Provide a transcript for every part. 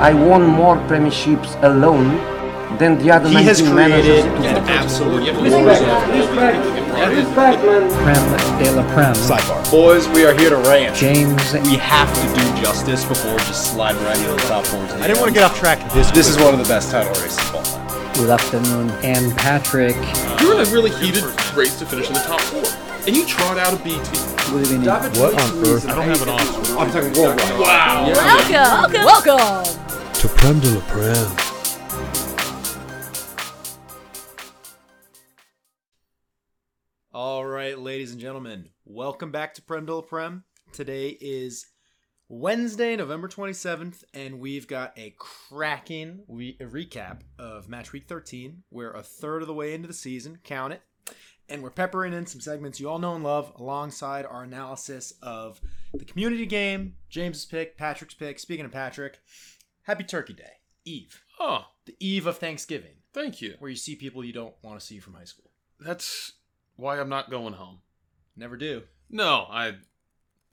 I won more premierships alone than the other He has 19 created managers. an absolute Prem de la Prem. sidebar. Boys, we are here to rant. James We have to do justice before just sliding right into the top four. I didn't want to get off track this. This is one of the best title races of all time. Good afternoon. And Patrick. You were in a really heated race to finish in the top four, and you trot out a B team. Good evening. What on earth? I don't have an offer. I'm talking worldwide. Wow. Welcome, welcome, welcome. To Prem de la Prem. All right, ladies and gentlemen, welcome back to Prem de la Prem. Today is Wednesday, November 27th, and we've got a cracking we- recap of Match Week 13. We're a third of the way into the season, count it, and we're peppering in some segments you all know and love alongside our analysis of the community game, James's pick, Patrick's pick. Speaking of Patrick, happy Turkey Day, Eve, Oh, the eve of Thanksgiving, thank you. where you see people you don't want to see from high school. That's why I'm not going home. Never do. No, I.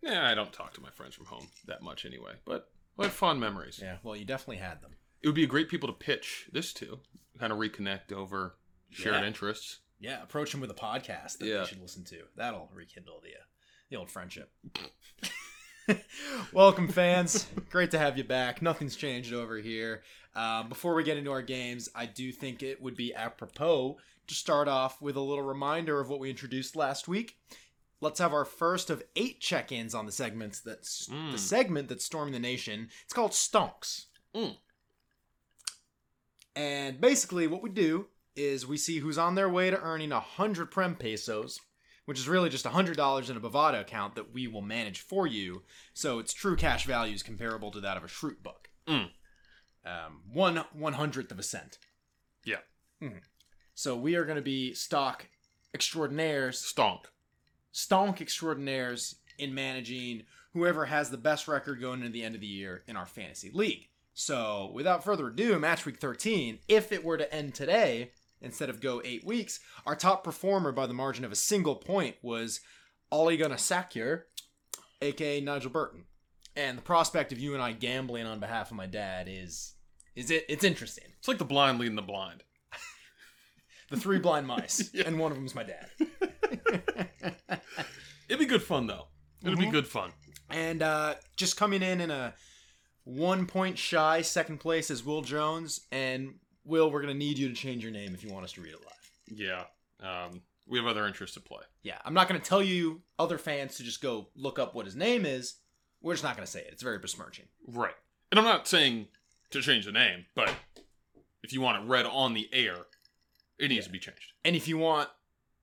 Yeah, I don't talk to my friends from home that much anyway. But I have fond memories. Yeah, well, you definitely had them. It would be a great people to pitch this to, kind of reconnect over shared Yeah. interests. Yeah, approach them with a podcast that Yeah. they should listen to. That'll rekindle the uh, the old friendship. Welcome, fans. Great to have you back. Nothing's changed over here. Um, before we get into our games, I do think it would be apropos to start off with a little reminder of what we introduced last week. Let's have our first of eight check-ins on the segments that's the Mm. segment that stormed the nation. It's called Stonks. Mm. And basically, what we do is we see who's on their way to earning a hundred prem pesos, which is really just a hundred dollars in a Bovada account that we will manage for you. So its true cash value is comparable to that of a Schrute buck. Mm. Um, one one hundredth of a cent. Yeah. So we are going to be stock extraordinaires, Stonk. stonk extraordinaires in managing whoever has the best record going into the end of the year in our fantasy league. So, without further ado, match week 13, if it were to end today instead of go 8 weeks, our top performer by the margin of a single point was Ollie Gunasakir, aka Nigel Burton. And the prospect of you and I gambling on behalf of my dad is is it it's interesting. It's like the blind leading the blind. The three blind mice, Yeah. and one of them's my dad. It'd be good fun though. It'd be good fun. And uh, just coming in in a one point shy second place is Will Jones. And Will, we're gonna need you to change your name if you want us to read it live. Yeah. Um, we have other interests at play. Yeah, I'm not gonna tell you other fans to just go look up what his name is. We're just not gonna say it. It's very besmirching. Right. And I'm not saying to change the name, but if you want it read on the air, it needs to be changed. And if you want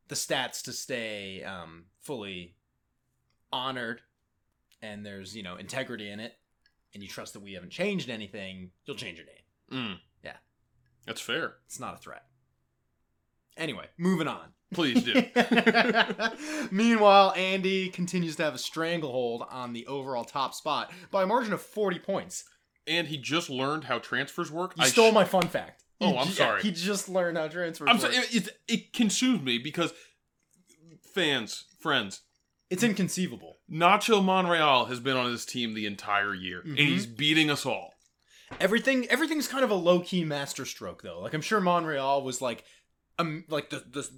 the stats to stay um, fully honored, and there's you know integrity in it, and you trust that we haven't changed anything, you'll change your name. Mm. That's fair. It's not a threat. Anyway, moving on. Please do. Meanwhile, Andy continues to have a stranglehold on the overall top spot by a margin of 40 points. and he just learned how transfers work. You I stole sh- my fun fact. Oh, I'm sorry. He just learned how transfers I'm work. sorry. It, it, it consumes me because fans, friends, It's inconceivable. Nacho Monreal has been on his team the entire year, and Mhm. he's beating us all. Everything everything's kind of a low key master stroke though. Like I'm sure Monreal was like um like the the,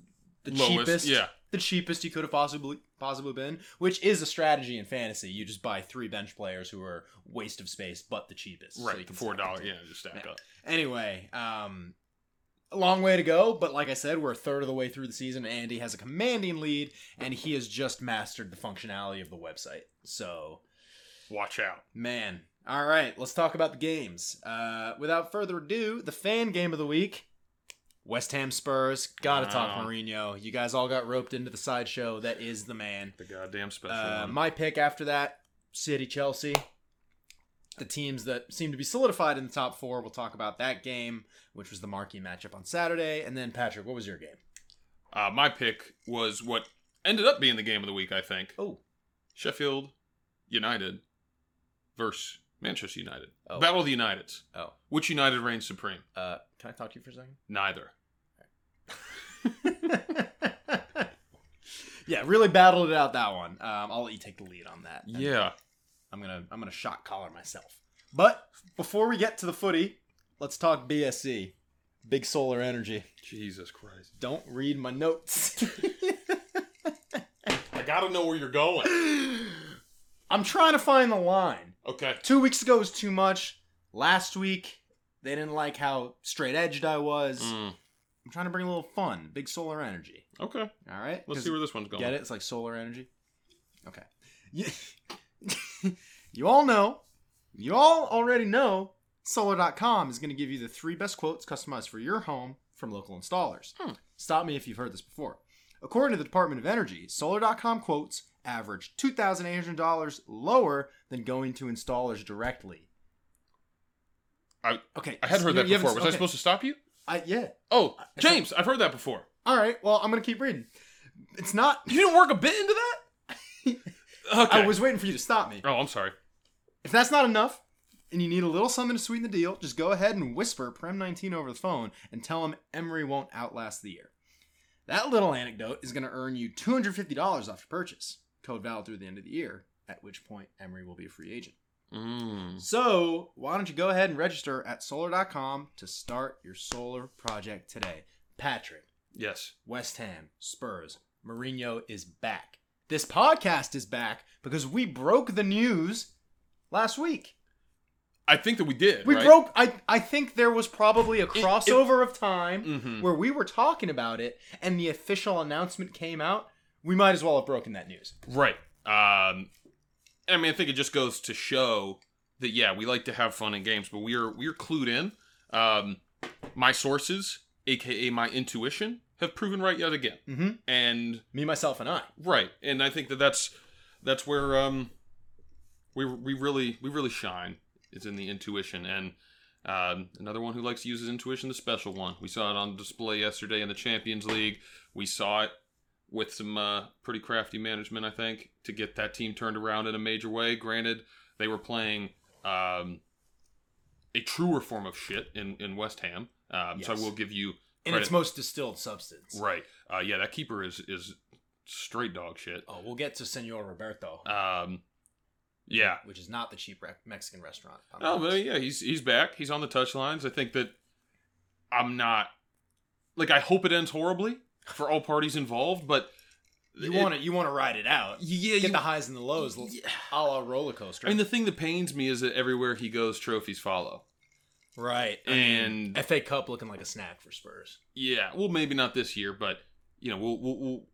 the Lowest, cheapest yeah. the cheapest he could have possibly possibly been, which is a strategy in fantasy. You just buy three bench players who are waste of space but the cheapest. so Right, the four dollar, yeah, just stack Yeah. up. Anyway, um, a long way to go, but like I said, we're a third of the way through the season. Andy has a commanding lead, and he has just mastered the functionality of the website. So, Watch out. man, all right, let's talk about the games. Uh, without further ado, the fan game of the week. West Ham Spurs. Gotta talk Wow. Mourinho. You guys all got roped into the sideshow. That is the man. The goddamn special Uh, my pick after that, City Chelsea. The teams that seem to be solidified in the top four. We'll talk about that game, which was the marquee matchup on Saturday. And then Patrick, what was your game? uh, my pick was what ended up being the game of the week. I think Oh, Sheffield United versus Manchester United. Oh. Battle of the Uniteds. oh. Which United reigns supreme? Uh, can I talk to you for a second? Neither. yeah, really battled it out that one. Um, I'll let you take the lead on that. And Yeah. I'm gonna I'm gonna shot collar myself. But before we get to the footy, let's talk BSC, Big Solar Energy. Jesus Christ. Don't read my notes. I gotta know where you're going. I'm trying to find the line. Okay. Two weeks ago was too much. Last week, they didn't like how straight edged I was. Mm, I'm trying to bring a little fun. Big solar energy. okay. All right. Let's see where this one's going. Get it? It's like solar energy. Okay. You, you all know, you all already know, solar.com is going to give you the three best quotes customized for your home from local installers. Hmm. Stop me if you've heard this before. According to the Department of Energy, solar.com quotes average $2,800 lower than going to installers directly. I, Okay. I had heard that you haven't- before. Was I supposed to stop you? I, yeah. Oh, James, I've heard that before. All right. Well, I'm going to keep reading. It's not. You didn't work a bit into that? okay. I was waiting for you to stop me. Oh, I'm sorry. If that's not enough, and you need a little something to sweeten the deal, just go ahead and whisper Prem 19 over the phone and tell him Emery won't outlast the year. That little anecdote is going to earn you $250 off your purchase. Code valid through the end of the year, at which point Emery will be a free agent. Mm. So, why don't you go ahead and register at solar.com to start your solar project today? Patrick, Yes. West Ham, Spurs, Mourinho is back. This podcast is back because we broke the news last week. I think that we did. We right? broke. I I think there was probably a crossover of time Mhm. where we were talking about it, and the official announcement came out. We might as well have broken that news. Right. Um, I mean, I think it just goes to show that yeah, we like to have fun in games, but we're we're clued in. Um, my sources, aka my intuition, have proven right yet again. Mm-hmm. And Me, myself, and I. right, and I think that that's that's where um we we really we really shine is in the intuition and. Um, another one who likes to use his intuition, the special one. We saw it on display yesterday in the Champions League. We saw it with some uh, pretty crafty management, I think, to get that team turned around in a major way. Granted, they were playing um, a truer form of shit in, in West Ham, um, so I will give you In its most distilled substance. right. Uh, yeah, that keeper is is straight dog shit. Oh, we'll get to Senor Roberto. Um, yeah. Which is not the cheap re- Mexican restaurant. Oh, but yeah, he's he's back. He's on the touchlines. I think that I'm not like I hope it ends horribly for all parties involved, but You it- want to you want to ride it out. yeah, Get you, the highs and the lows, Yeah. a la roller coaster. I mean, the thing that pains me is that everywhere he goes, trophies follow. right. I And- mean, FA Cup looking like a snack for Spurs. Yeah, well, maybe not this year, but you know, we'll, we'll, we'll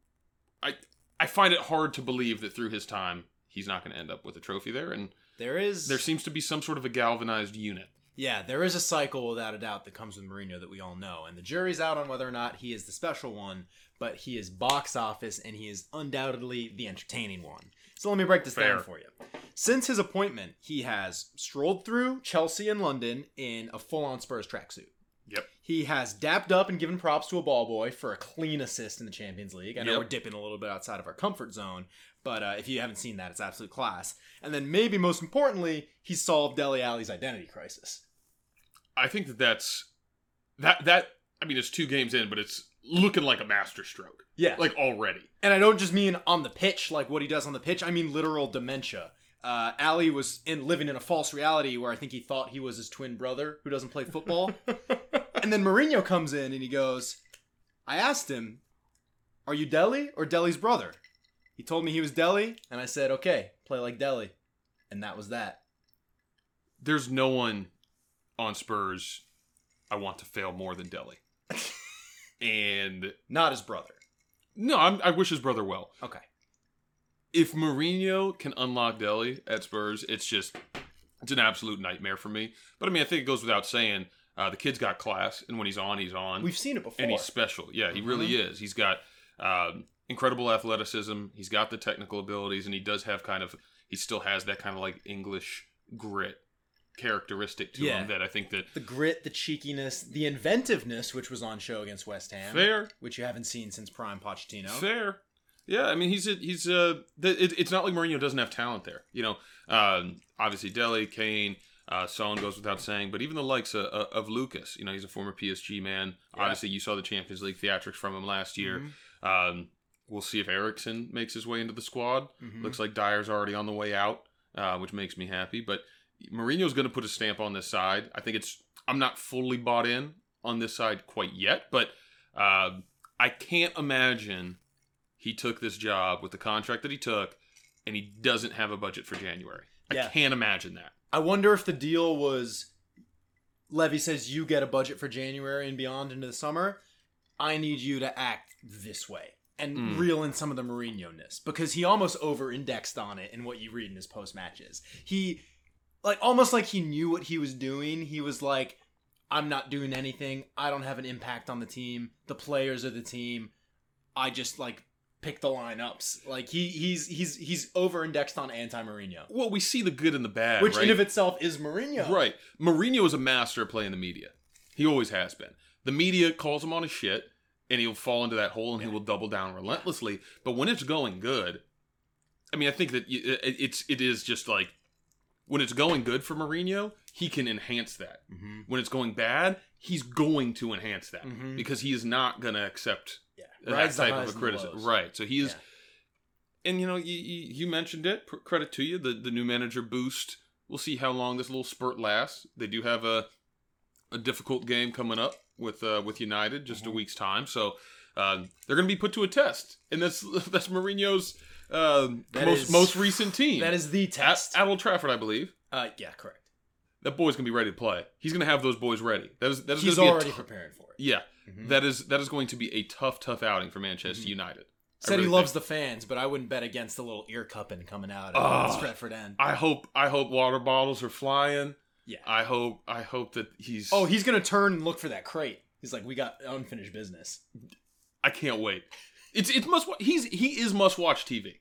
I, I find it hard to believe that through his time, he's not going to end up with a trophy there, and There is there seems to be some sort of a galvanized unit. Yeah, there is a cycle without a doubt that comes with Mourinho that we all know, and the jury's out on whether or not he is the special one, but he is box office and he is undoubtedly the entertaining one. So let me break this Fair. down for you. Since his appointment, he has strolled through Chelsea and London in a full-on Spurs tracksuit. Yep. He has dapped up and given props to a ball boy for a clean assist in the Champions League. I know Yep. we're dipping a little bit outside of our comfort zone, but uh, if you haven't seen that, it's absolute class. And then maybe most importantly, he solved Dele Alli's identity crisis. I think that that's that that. I mean, it's two games in, but it's looking like a masterstroke, Yeah. like already. And I don't just mean on the pitch, like what he does on the pitch. I mean literal dementia. Uh, Alli was in living in a false reality where I think he thought he was his twin brother who doesn't play football. and then Mourinho comes in and he goes, I asked him, Are you Dele or Dele's brother? He told me he was Dele, and I said, Okay, play like Dele," And that was that. There's no one on Spurs I want to fail more than Dele. and Not his brother. no, I'm, I wish his brother well. Okay. if Mourinho can unlock Dele at Spurs, it's just it's an absolute nightmare for me. But I mean, I think it goes without saying. Uh, the kid's got class, and when he's on, he's on. We've seen it before. and he's special. Yeah, he really is. He's got um, incredible athleticism. He's got the technical abilities, and he does have kind of. He still has that kind of like English grit characteristic to Yeah. him that I think that the grit, the cheekiness, the inventiveness, which was on show against West Ham. fair, Which you haven't seen since Prime Pochettino. fair. Yeah, I mean he's a, he's uh it, it's not like Mourinho doesn't have talent there. You know, um, obviously Dele, Kane, uh, Son goes without saying, but even the likes of, of Lucas, you know, he's a former PSG man. Yeah. Obviously, you saw the Champions League theatrics from him last year. Mhm. Um, we'll see if Eriksen makes his way into the squad. Mhm. Looks like Dier's already on the way out, uh, which makes me happy. But Mourinho's going to put a stamp on this side. I think it's. I'm not fully bought in on this side quite yet, but uh, I can't imagine he took this job with the contract that he took, and he doesn't have a budget for January. I can't imagine that. I wonder if the deal was Levy says you get a budget for January and beyond into the summer. I need you to act this way and Mm. reel in some of the Mourinho ness because he almost over indexed on it in what you read in his post matches. He like almost like he knew what he was doing. He was like, I'm not doing anything. I don't have an impact on the team. The players are the team. I just like pick the lineups. Like he he's he's he's over indexed on anti Mourinho. Well, we see the good and the bad, Which right? in of itself is Mourinho. Right. Mourinho is a master of playing the media. He always has been. The media calls him on his shit, and he'll fall into that hole, and he will double down relentlessly. But when it's going good, I mean, I think that it's it is just like when it's going good for Mourinho, he can enhance that. Mm-hmm. When it's going bad, he's going to enhance that Mhm. because he is not going to accept Yeah. that Rides type of a criticism. Right. So he is, Yeah. and you know, you, you, you mentioned it. Credit to you. The the new manager boost. We'll see how long this little spurt lasts. They do have a a difficult game coming up with uh, with United just Mm-hmm. a week's time. So uh, they're going to be put to a test, and that's that's Mourinho's uh, That most is- most recent team. That is the test. at Old Trafford, I believe. Uh, yeah, correct. That boy's going to be ready to play. He's going to have those boys ready. That is that is He's gonna already tou- preparing for it. yeah, Mhm. that is that is going to be a tough, tough outing for Manchester United. I Said he loves think. the fans, but I wouldn't bet against the little ear cupping coming out at Stretford End. I hope I hope water bottles are flying. Yeah. I hope I hope that he's. Oh, he's gonna turn and look for that crate. He's like, we got unfinished business. I can't wait. It's it's must. He's he is must watch TV.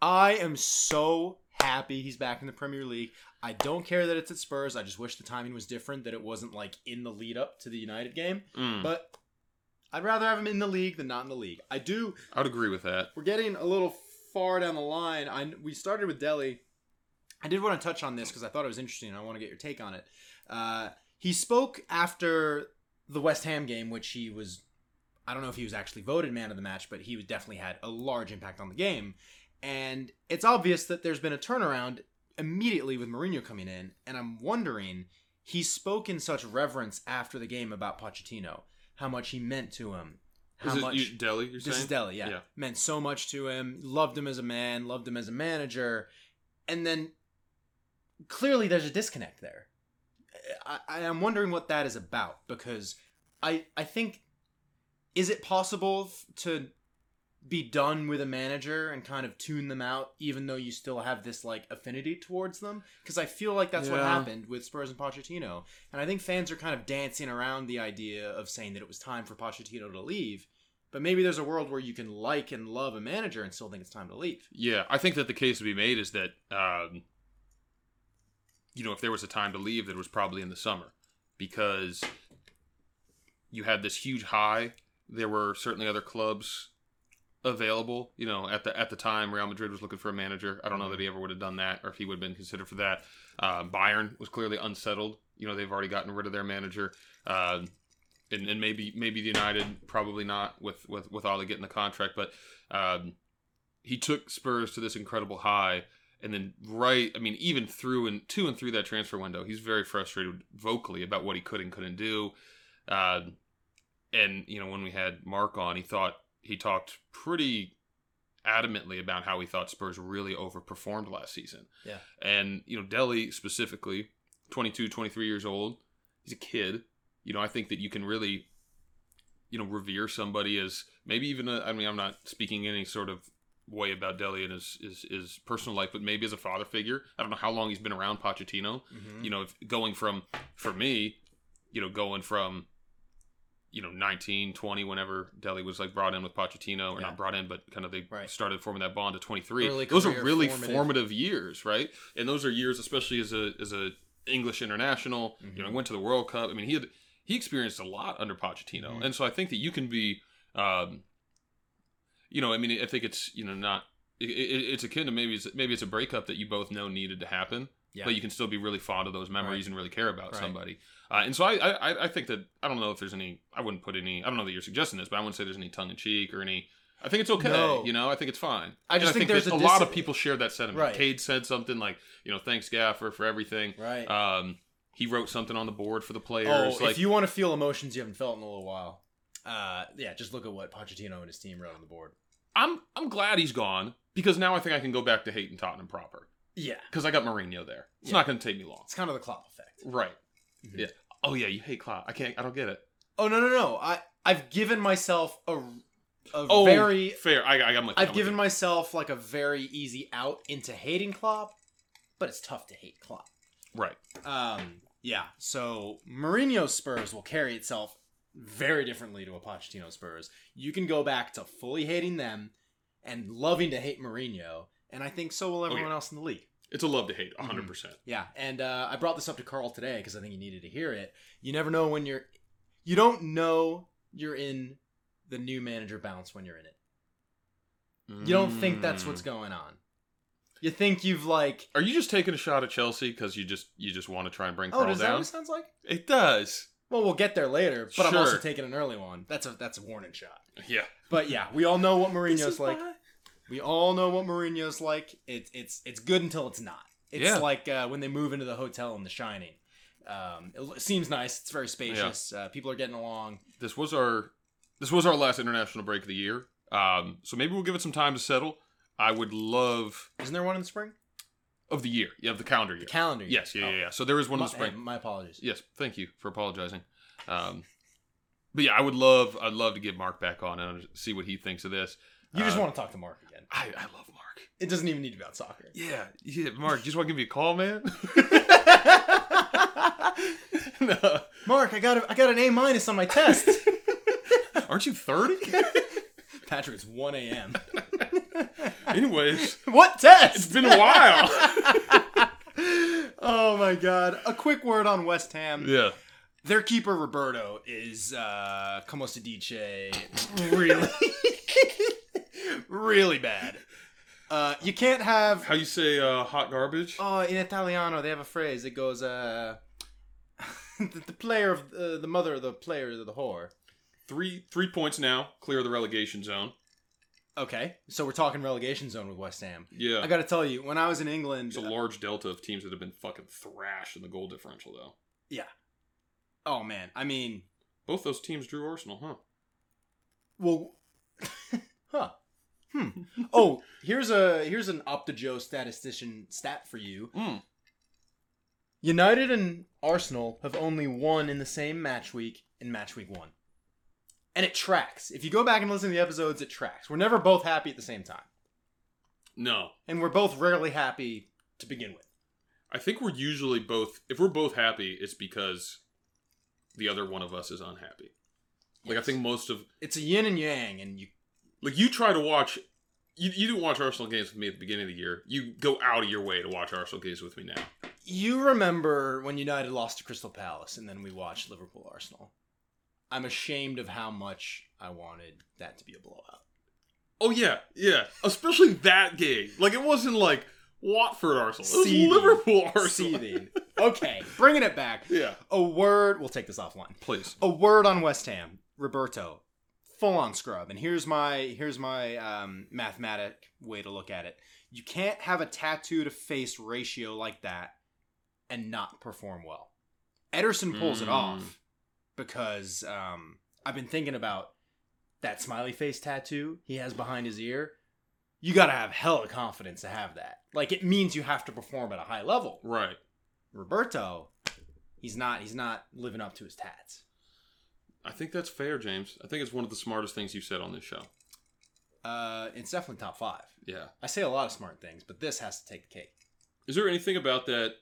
I am so happy he's back in the Premier League. I don't care that it's at Spurs. I just wish the timing was different, that it wasn't like in the lead up to the United game. Mm, But I'd rather have him in the league than not in the league. I do I would agree with that. we're getting a little far down the line. I we started with Dele. I did want to touch on this because I thought it was interesting. I want to get your take on it. Uh, he spoke after the West Ham game, which he was. I don't know if he was actually voted man of the match, but he definitely had a large impact on the game. And it's obvious that there's been a turnaround immediately with Mourinho coming in. And I'm wondering, he spoke in such reverence after the game about Pochettino, how much he meant to him, how Is much you, Dele? You're this saying is Dele, yeah. Yeah. Meant so much to him. Loved him as a man. Loved him as a manager. And then clearly there's a disconnect there. I, I am wondering what that is about because I I think is it possible to be done with a manager and kind of tune them out even though you still have this like affinity towards them? Because I feel like that's what happened with Spurs and Pochettino. And I think fans are kind of dancing around the idea of saying that it was time for Pochettino to leave but maybe there's a world where you can like and love a manager and still think it's time to leave. Yeah, I think that the case to be made is that, um, you know, if there was a time to leave, that it was probably in the summer because you had this huge high. There were certainly other clubs available. You know, at the at the time, Real Madrid was looking for a manager. I don't know that he ever would have done that, or if he would have been considered for that. Uh, Bayern was clearly unsettled. You know, they've already gotten rid of their manager. Uh, and, and maybe maybe the United probably not with with with Ollie getting the contract, but um, he took Spurs to this incredible high, and then right, I mean, even through and to and through that transfer window, he's very frustrated vocally about what he could and couldn't do. Uh, and you know, when we had Mark on, he thought he talked pretty adamantly about how he thought Spurs really overperformed last season. Yeah. And you know, Dele specifically, 22, 23 years old, he's a kid. You know, I think that you can really you know revere somebody as maybe even a, I mean I'm not speaking any sort of way about Dele and his, his his personal life, but maybe as a father figure. I don't know how long he's been around Pochettino. Mm-hmm. You know, if going from for me, you know, going from you know 19, 20, whenever Dele was like brought in with Pochettino, or Yeah. not brought in, but kind of they Right. started forming that bond to 23. Early those are really formative. formative. years, right? And those are years, especially as a as a English international. You know, Mhm. went to the World Cup. I mean, he had he experienced a lot under Pochettino, Mhm. and so I think that you can be, um, you know, I mean, I think it's you know not. It, it, it's akin to maybe it's maybe it's a breakup that you both know needed to happen, Yeah. but you can still be really fond of those memories Right. and really care about Right. somebody. Uh, and so I, I I think that I don't know if there's any I wouldn't put any I don't know that you're suggesting this, but I wouldn't say there's any tongue in cheek or any I think it's okay. No. You know, I think it's fine. I just think there's that a a lot of people share that sentiment. Right. Cade said something like, you know, thanks Gaffer for everything. Right. Um, he wrote something on the board for the Oh, players. like, if you want to feel emotions you haven't felt in a little while, uh, yeah, just look at what Pochettino and his team wrote on the board. I'm I'm glad he's gone because now I think I can go back to hating Tottenham proper Yeah, because I got Mourinho there. It's Yeah. not going to take me long. it's kind of the Klopp effect. Right. Mhm. Yeah. Oh yeah, you hate Klopp. I can't. I don't get it. Oh no no no! I I've given myself a a Oh, very fair. I, I got my. I've given myself like a very easy out into hating Klopp, but it's tough to hate Klopp. right. Um, yeah. So Mourinho's Spurs will carry itself very differently to a Pochettino Spurs. You can go back to fully hating them and loving to hate Mourinho, and I think so will everyone Oh, yeah. else in the league. It's a love to hate. 100. percent Yeah, and uh, I brought this up to Carl today because I think he needed to hear it. You never know when you're, you don't know you're in the new manager bounce when you're in it. You don't think that's what's going on. You think you've like, Mm. Are you just taking a shot at Chelsea because you just you just want to try and bring oh, Carl does that what down? it sounds like? It does. Well, we'll get there later, but I'm also taking an early one. That's a that's a warning shot. Yeah. But yeah, we all know what Mourinho's is like. why- We all know what Mourinho's like. It's it's it's good until it's not. It's Yeah. like uh, when they move into the hotel in The Shining. Um, it, seems nice. It's very spacious. Uh, people are getting along. This was our this was our last international break of the year. Um, so maybe we'll give it some time to settle. I would love Isn't there one in the spring? of the year. Yeah, of the calendar year. The Calendar. year. Yes, yeah, Oh. yeah, yeah. So there is one in the spring. hey, my apologies. Yes, thank you for apologizing. Um, but yeah, I would love, I'd love to get Mark back on and see what he thinks of this. You just Uh, want to talk to Mark. I, I love Mark. It doesn't even need to be about soccer. Yeah, yeah, Mark. You just want to give me a call, man? no. Mark, I got a, I got an A minus on my test. Aren't you thirty? Patrick, it's one a.m. Anyways, what test? it's been a while. oh my god! A quick word on West Ham. yeah. Their keeper Roberto is uh como se dice really really bad. Uh you can't have How you say uh, hot garbage? Oh, in Italiano they have a phrase. It goes uh the, the player of uh, the mother of the player of the whore. Three three points now. Clear the relegation zone. Okay. So we're talking relegation zone with West Ham. Yeah. I got to tell you, when I was in England, There's a large delta of teams that have been fucking thrashed in the goal differential, though. yeah. Oh man, I mean, Both those teams drew Arsenal, huh? Well, huh? Hmm. Oh, here's a here's an OptaJoe statistician stat for you. Mm. United and Arsenal have only won in the same match week in match week one, and it tracks. If you go back and listen to the episodes, it tracks. We're never both happy at the same time, No. and we're both rarely happy to begin with. I think we're usually both. If we're both happy, it's because the other one of us is unhappy. Like I think most of It's a yin and yang, and you like you try to watch. You, you didn't watch Arsenal games with me at the beginning of the year. You go out of your way to watch Arsenal games with me now. you remember when United lost to Crystal Palace, and then we watched Liverpool Arsenal. I'm ashamed of how much I wanted that to be a blowout. Oh yeah, yeah. Especially that game. Like it wasn't like Watford Arsenal. It was Seething. Liverpool Arsenal. Seething. Okay, bringing it back. Yeah. A word. We'll take this offline. Please. A word on West Ham. Roberto, full on scrub. And here's my here's my um, mathematic way to look at it. You can't have a tattoo to face ratio like that and not perform well. Ederson pulls it Mm. off because um, I've been thinking about that smiley face tattoo he has behind his ear. You got to have hella confidence to have that. Like it means you have to perform at a high level. Right. Roberto, he's not he's not living up to his tats. I think that's fair, James. I think it's one of the smartest things you've said on this show. Uh, it's definitely top five. Yeah. I say a lot of smart things, but this has to take the cake. Is there anything about that?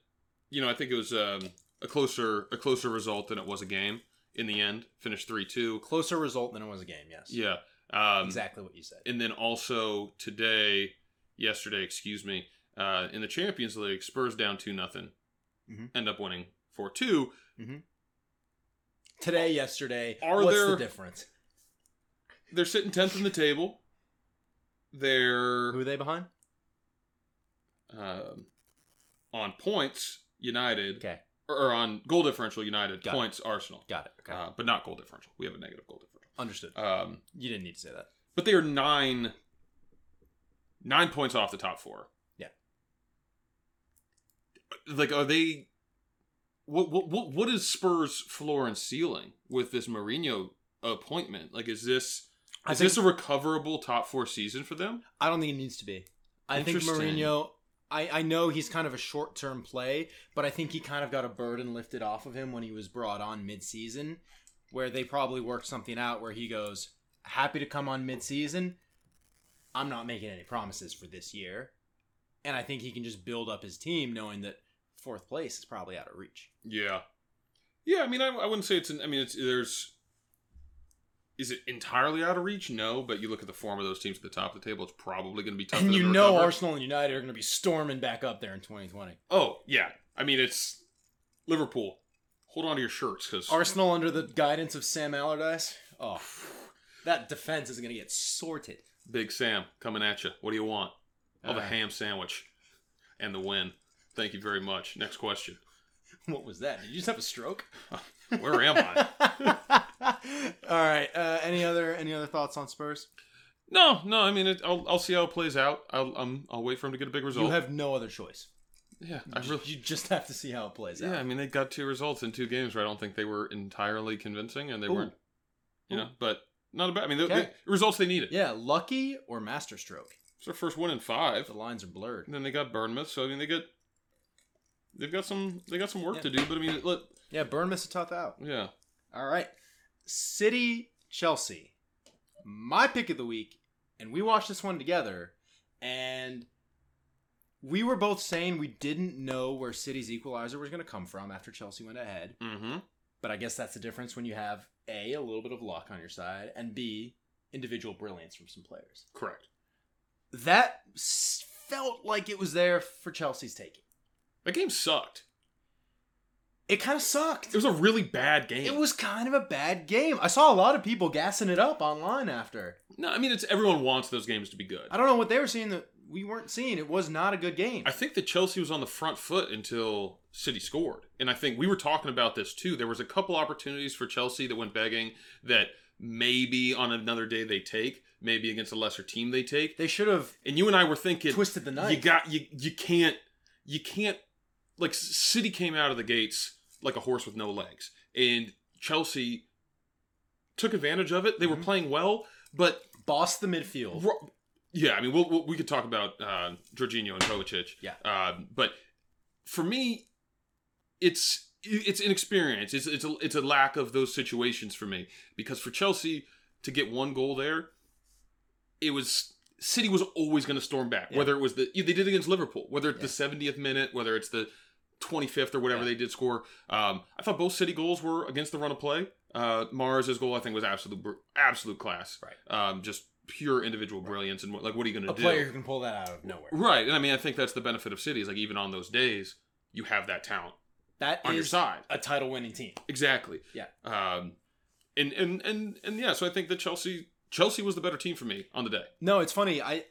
You know, I think it was um, a closer a closer result than it was a game in the end. Finished three two. Closer result than it was a game. Yes. Yeah. Um, exactly what you said. And then also today, yesterday, excuse me, uh, in the Champions League, Spurs down two nothing, Mhm. end up winning four two. Today, yesterday. Are what's there- the difference? They're sitting tenth in the table. They're Who are they behind? um, on points United, Okay, or on goal differential United. Got it. points Arsenal, got it. Okay, uh, but not goal differential. We have a negative goal differential. understood. Um, You didn't need to say that. but they are nine nine points off the top four. Yeah. Like, are they? What what what is Spurs' floor and ceiling with this Mourinho appointment? Like, is this I is this a recoverable top four season for them? I don't think it needs to be. I think. Mourinho. I, I know he's kind of a short term play, but I think he kind of got a burden lifted off of him when he was brought on mid season, where they probably worked something out where he goes, happy to come on mid season. I'm not making any promises for this year. And I think he can just build up his team knowing that fourth place is probably out of reach. Yeah, yeah. I mean, I, I wouldn't say it's. An, I mean, it's there's. Is it entirely out of reach? No, but you look at the form of those teams at the top of the table. It's probably going to be tough. And you to know recover. Arsenal and United are going to be storming back up there in 2020. Oh yeah, I mean it's Liverpool. Hold on to your shirts because Arsenal under the guidance of Sam Allardyce. Oh, that defense is going to get sorted. Big Sam coming at you. What do you want? Of the Uh. ham sandwich and the win. Thank you very much. Next question. What was that? Did you just have a stroke? Where am I? All right. Uh, any other any other thoughts on Spurs? No, no. I mean, it, I'll I'll see how it plays out. I'll um I'll wait for him to get a big result. You have no other choice. yeah, I really. You just have to see how it plays out. Yeah, I mean they got two results in two games where I don't think they were entirely convincing, and they Ooh. weren't. You know, but not a bad. I mean, the, Okay. the results they needed. Yeah, lucky or masterstroke. It's their first win in five. The lines are blurred. And then they got Bournemouth, so I mean they get they've got some they got some work Yeah. to do, but I mean look Yeah, a tough out. yeah. All right. City Chelsea. My pick of the week, and we watched this one together, and we were both saying we didn't know where City's equalizer was going to come from after Chelsea went ahead. Mm-hmm. But I guess that's the difference when you have A, a little bit of luck on your side, and B, individual brilliance from some players. Correct. That felt like it was there for Chelsea's taking. That game sucked. It kind of sucked. It was a really bad game. It was kind of a bad game. I saw a lot of people gassing it up online after. No, I mean it's everyone wants those games to be good. I don't know what they were seeing that we weren't seeing. It was not a good game. I think that Chelsea was on the front foot until City scored. And I think we were talking about this too. There was a couple opportunities for Chelsea that went begging that maybe on another day they take, maybe against a lesser team they take. They should have And you and I were thinking twisted the knife. You got you you can't you can't like City came out of the gates like a horse with no legs, and Chelsea took advantage of it. They were Mhm. playing well, but boss the midfield. ro- yeah, I mean, we'll, we'll, we could talk about uh, Jorginho and Kovacic. Yeah. um, but for me, it's it's inexperience. It's it's a, it's a lack of those situations for me because for Chelsea to get one goal there, it was City was always going to storm back. Yeah. Whether it was the they did against Liverpool, whether it's Yeah. the seventieth minute, whether it's the twenty fifth or whatever Yeah. they did score. Um, I thought both City goals were against the run of play. Uh, Mahrez' goal I think was absolute absolute class. Right. Um, just pure individual brilliance and what, like what are you going to do? A player who can pull that out of nowhere. Right, and I mean I think that's the benefit of City is like even on those days you have that talent That on your side. a title winning team. Exactly. Yeah. Um, and and and and yeah, so I think that Chelsea Chelsea was the better team for me on the day. No, it's funny. I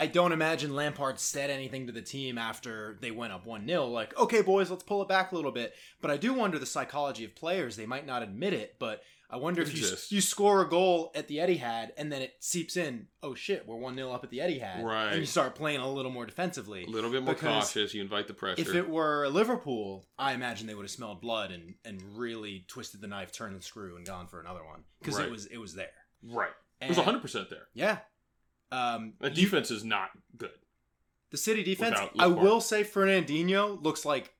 I don't imagine Lampard said anything to the team after they went up 1 0, like, okay, boys, let's pull it back a little bit. But I do wonder the psychology of players. They might not admit it, but I wonder if you, you score a goal at the Etihad and then it seeps in, oh shit, we're 1 0 up at the Etihad. Right. And you start playing a little more defensively. A little bit more Because cautious. You invite the pressure. If it were Liverpool, I imagine they would have smelled blood and, and really twisted the knife, turned the screw, and gone for another one because Right. it was it was there. right. It was And- 100 percent there. Yeah. Um, you- defense is not good. The City defense, I will say Fernandinho looks like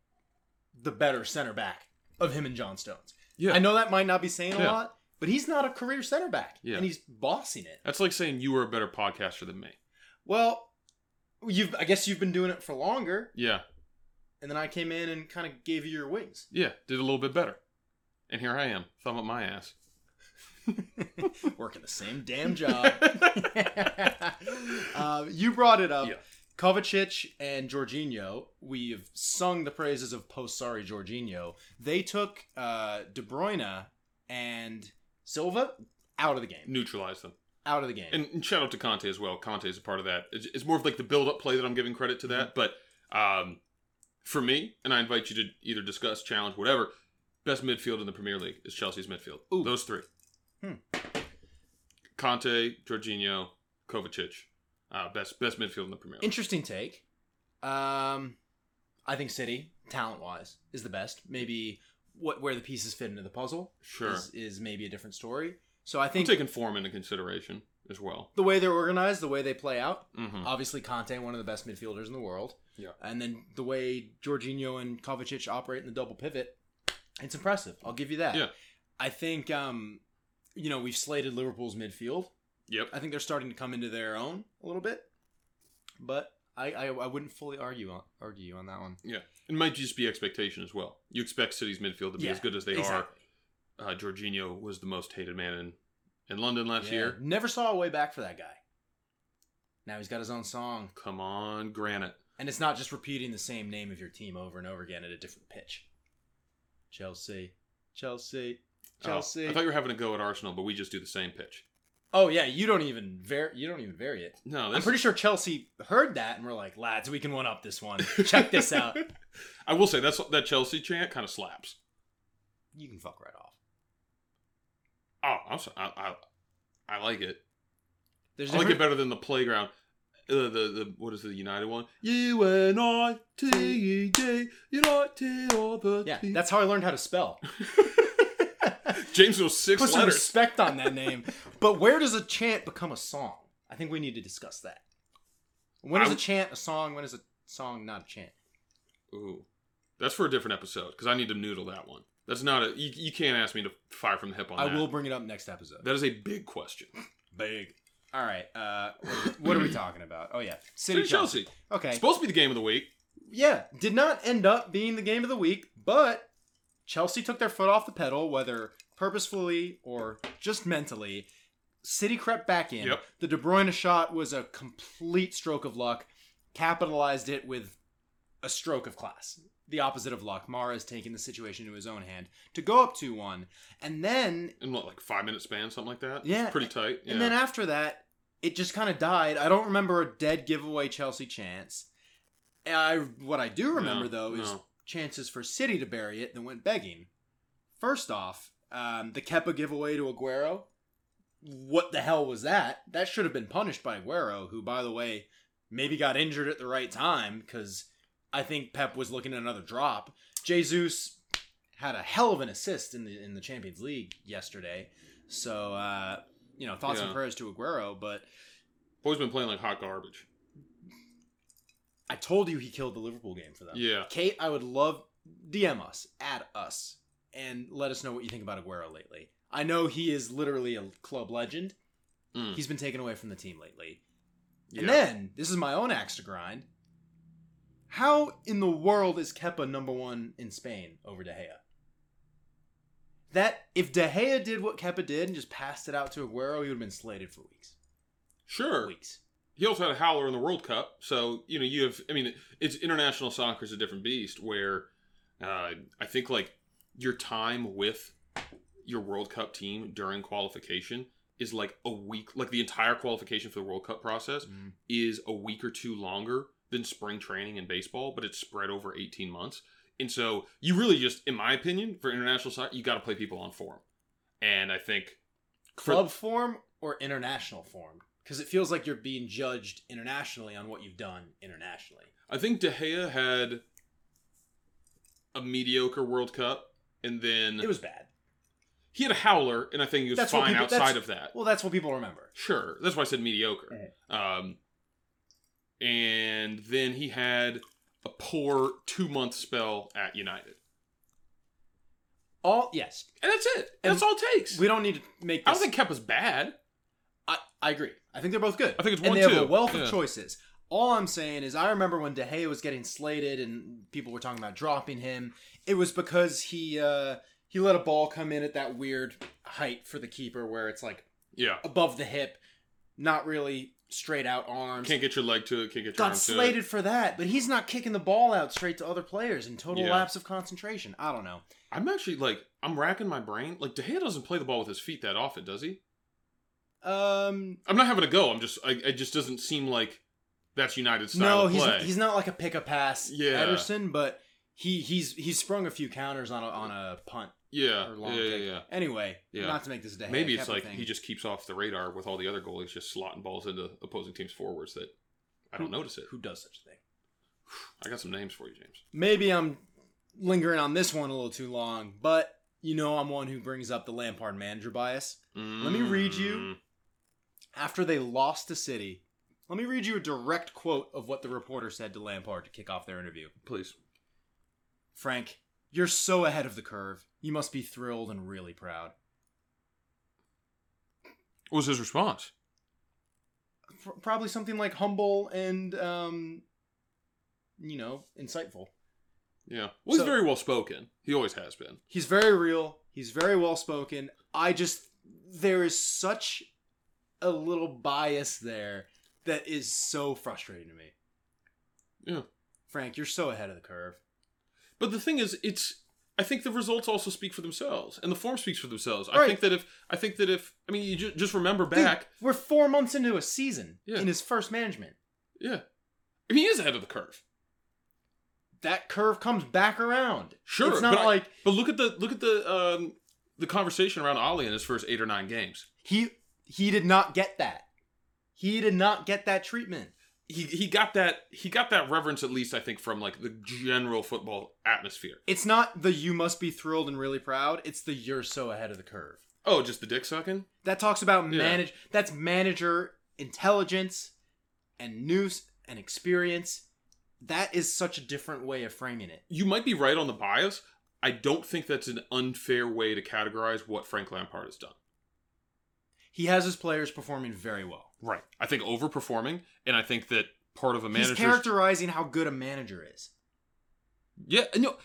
the better center back of him and John Stones. Yeah. I know that might not be saying a lot, but he's not a career center back. Yeah. And he's bossing it. That's like saying you were a better podcaster than me. Well, you've I guess you've been doing it for longer, Yeah. and then I came in and kind of gave you your wings. Yeah. Did a little bit better. And here I am, thumb up my ass. Working the same damn job. um, you brought it up. Yeah. Kovacic and Jorginho, we have sung the praises of post Sarri Jorginho. They took uh, De Bruyne and Silva out of the game. Neutralize them. Out of the game. And, and shout out to Kanté as well. Kanté is a part of that. It's, it's more of like the build up play that I'm giving credit to that. But um, for me, and I invite you to either discuss, challenge, whatever, best midfield in the Premier League is Chelsea's midfield. Ooh. Those three. Hmm. Kanté, Jorginho, Kovacic, uh, best best midfield in the Premier League. Interesting take. Um, I think City, talent wise, is the best. Maybe what where the pieces fit into the puzzle Sure. is, is maybe a different story. So I I'm think taking form into consideration as well. the way they're organized, the way they play out, hmm obviously Kanté, one of the best midfielders in the world. Yeah. And then the way Jorginho and Kovacic operate in the double pivot, it's impressive. I'll give you that. Yeah. I think um, you know, we've slated Liverpool's midfield. Yep. I think they're starting to come into their own a little bit. But I, I, I wouldn't fully argue on argue you on that one. Yeah. It might just be expectation as well. You expect City's midfield to be Yeah, as good as they exactly. are. Uh, Jorginho was the most hated man in, in London last Yeah. year. Never saw a way back for that guy. Now he's got his own song. Come on, Granite. And it's not just repeating the same name of your team over and over again at a different pitch. Chelsea. Chelsea. Chelsea. Oh, I thought you were having a go at Arsenal, but we just do the same pitch. Oh yeah, you don't even var- you don't even vary it. No, I'm pretty sure Chelsea heard that and we're like, lads, we can one up this one. Check this out. I will say that's that Chelsea chant kind of slaps. You can fuck right off. Oh, I'm sorry. I, I, I like it. There's I like it better than the playground. Uh, the the what is the United one? U N I T E D United all the Yeah, that's how I learned how to spell. James knows six Put some letters. respect on that name. But where does a chant become a song? I think we need to discuss that. When is a chant a song? When is a song not a chant? Ooh, that's for a different episode because I need to noodle that one. That's not a you, you can't ask me to fire from the hip on I that. I will bring it up next episode. That is a big question. Big. All right. Uh, what are we talking about? Oh yeah, City City Chelsea. Chelsea. Okay. Supposed to be the game of the week. yeah, did not end up being the game of the week, but Chelsea took their foot off the pedal, whether purposefully or just mentally. City crept back in. Yep. The De Bruyne shot was a complete stroke of luck. Capitalized it with a stroke of class. The opposite of luck. Mahrez taking the situation into his own hand to go up 2 1. And then In what, like five minute span, something like that? Yeah. It's pretty tight. Yeah. And then after that, it just kind of died. I don't remember a dead giveaway Chelsea chance. I what I do remember No, though is no. chances for City to bury it that went begging. First off, um, the Kepa giveaway to Aguero. What the hell was that? That should have been punished by Aguero, who, by the way, maybe got injured at the right time because I think Pep was looking at another drop. Jesus had a hell of an assist in the in the Champions League yesterday. So uh, you know, thoughts and prayers to Aguero, but Boy's been playing like hot garbage. I told you he killed the Liverpool game for them. Yeah. Kate, I would love DM us, add us, and let us know what you think about Aguero lately. I know he is literally a club legend. Mm. He's been taken away from the team lately. Yeah. And then, this is my own axe to grind. How in the world is Kepa number one in Spain over De Gea? That if De Gea did what Kepa did and just passed it out to Aguero, he would have been slated for weeks. Sure. Weeks. He also had a howler in the World Cup, so you know you have. I mean, it's international soccer is a different beast. Where uh, I think like your time with your World Cup team during qualification is like a week. Like the entire qualification for the World Cup process Mhm. is a week or two longer than spring training in baseball, but it's spread over eighteen months. And so you really just, in my opinion, for international soccer, you got to play people on form. And I think for- Club form or international form? Because it feels like you're being judged internationally on what you've done internationally. I think De Gea had a mediocre World Cup, and then It was bad. he had a howler, and I think he was That's fine people- outside of that. Well, that's what people remember. Sure, that's why I said mediocre. Um, and then he had a poor two month spell at United, All yes, and that's it. And That's all it takes. we don't need to make. This, I don't think Kepa's bad. I, I agree. I think they're both good. I think it's and one, they have a wealth Yeah. of choices. All I'm saying is, I remember when De Gea was getting slated and people were talking about dropping him. It was because he uh, he let a ball come in at that weird height for the keeper, where it's like Yeah, above the hip, not really straight out arms. can't get your leg to it. Can't get your got arm to it. slated for that, but he's not kicking the ball out straight to other players in total Yeah. lapse of concentration. I don't know. I'm actually like I'm racking my brain. Like De Gea doesn't play the ball with his feet that often, does he? Um, I'm not having a go. I'm just. I, it just doesn't seem like that's United style no, he's play. he's not like a pick a pass Yeah. Ederson, but he he's he's sprung a few counters on a on a punt Yeah, or long yeah, yeah, yeah. Anyway, Yeah. not to make this a day. Maybe it's like he just keeps off the radar with all the other goalies just slotting balls into opposing teams' forwards that I don't notice it. who does such a thing. I got some names for you, James. Maybe I'm lingering on this one a little too long, but you know I'm one who brings up the Lampard manager bias. Let me read you Mm, after they lost to City. Let me read you a direct quote of what the reporter said to Lampard to kick off their interview. please. Frank, you're so ahead of the curve. You must be thrilled and really proud. What was his response? P- probably something like humble and, um, you know, insightful. Yeah. Well, he's So- very well spoken. He always has been. He's very real. He's very well spoken. I just there is such a little bias there that is so frustrating to me. Yeah. Frank, you're so ahead of the curve. But the thing is, it's. I think the results also speak for themselves, and the form speaks for themselves. I think that if I think that if I mean, you ju- just remember Dude, back. we're four months into a season Yeah. in his first management. Yeah. I mean, he is ahead of the curve. That curve comes back around. Sure, it's not but I- like But look at the look at the um the conversation around Ollie in his first eight or nine games. he he did not get that. He did not get that treatment. He he got that he got that reverence at least I think from like the general football atmosphere. It's not the you must be thrilled and really proud. It's the you're so ahead of the curve. Oh, just the dick sucking. That talks about Yeah. manage. That's manager intelligence and news and experience. That is such a different way of framing it. You might be right on the bias. I don't think that's an unfair way to categorize what Frank Lampard has done. He has his players performing very well. Right. I think overperforming, and I think that part of a manager. He's characterizing how good a manager is. yeah. No,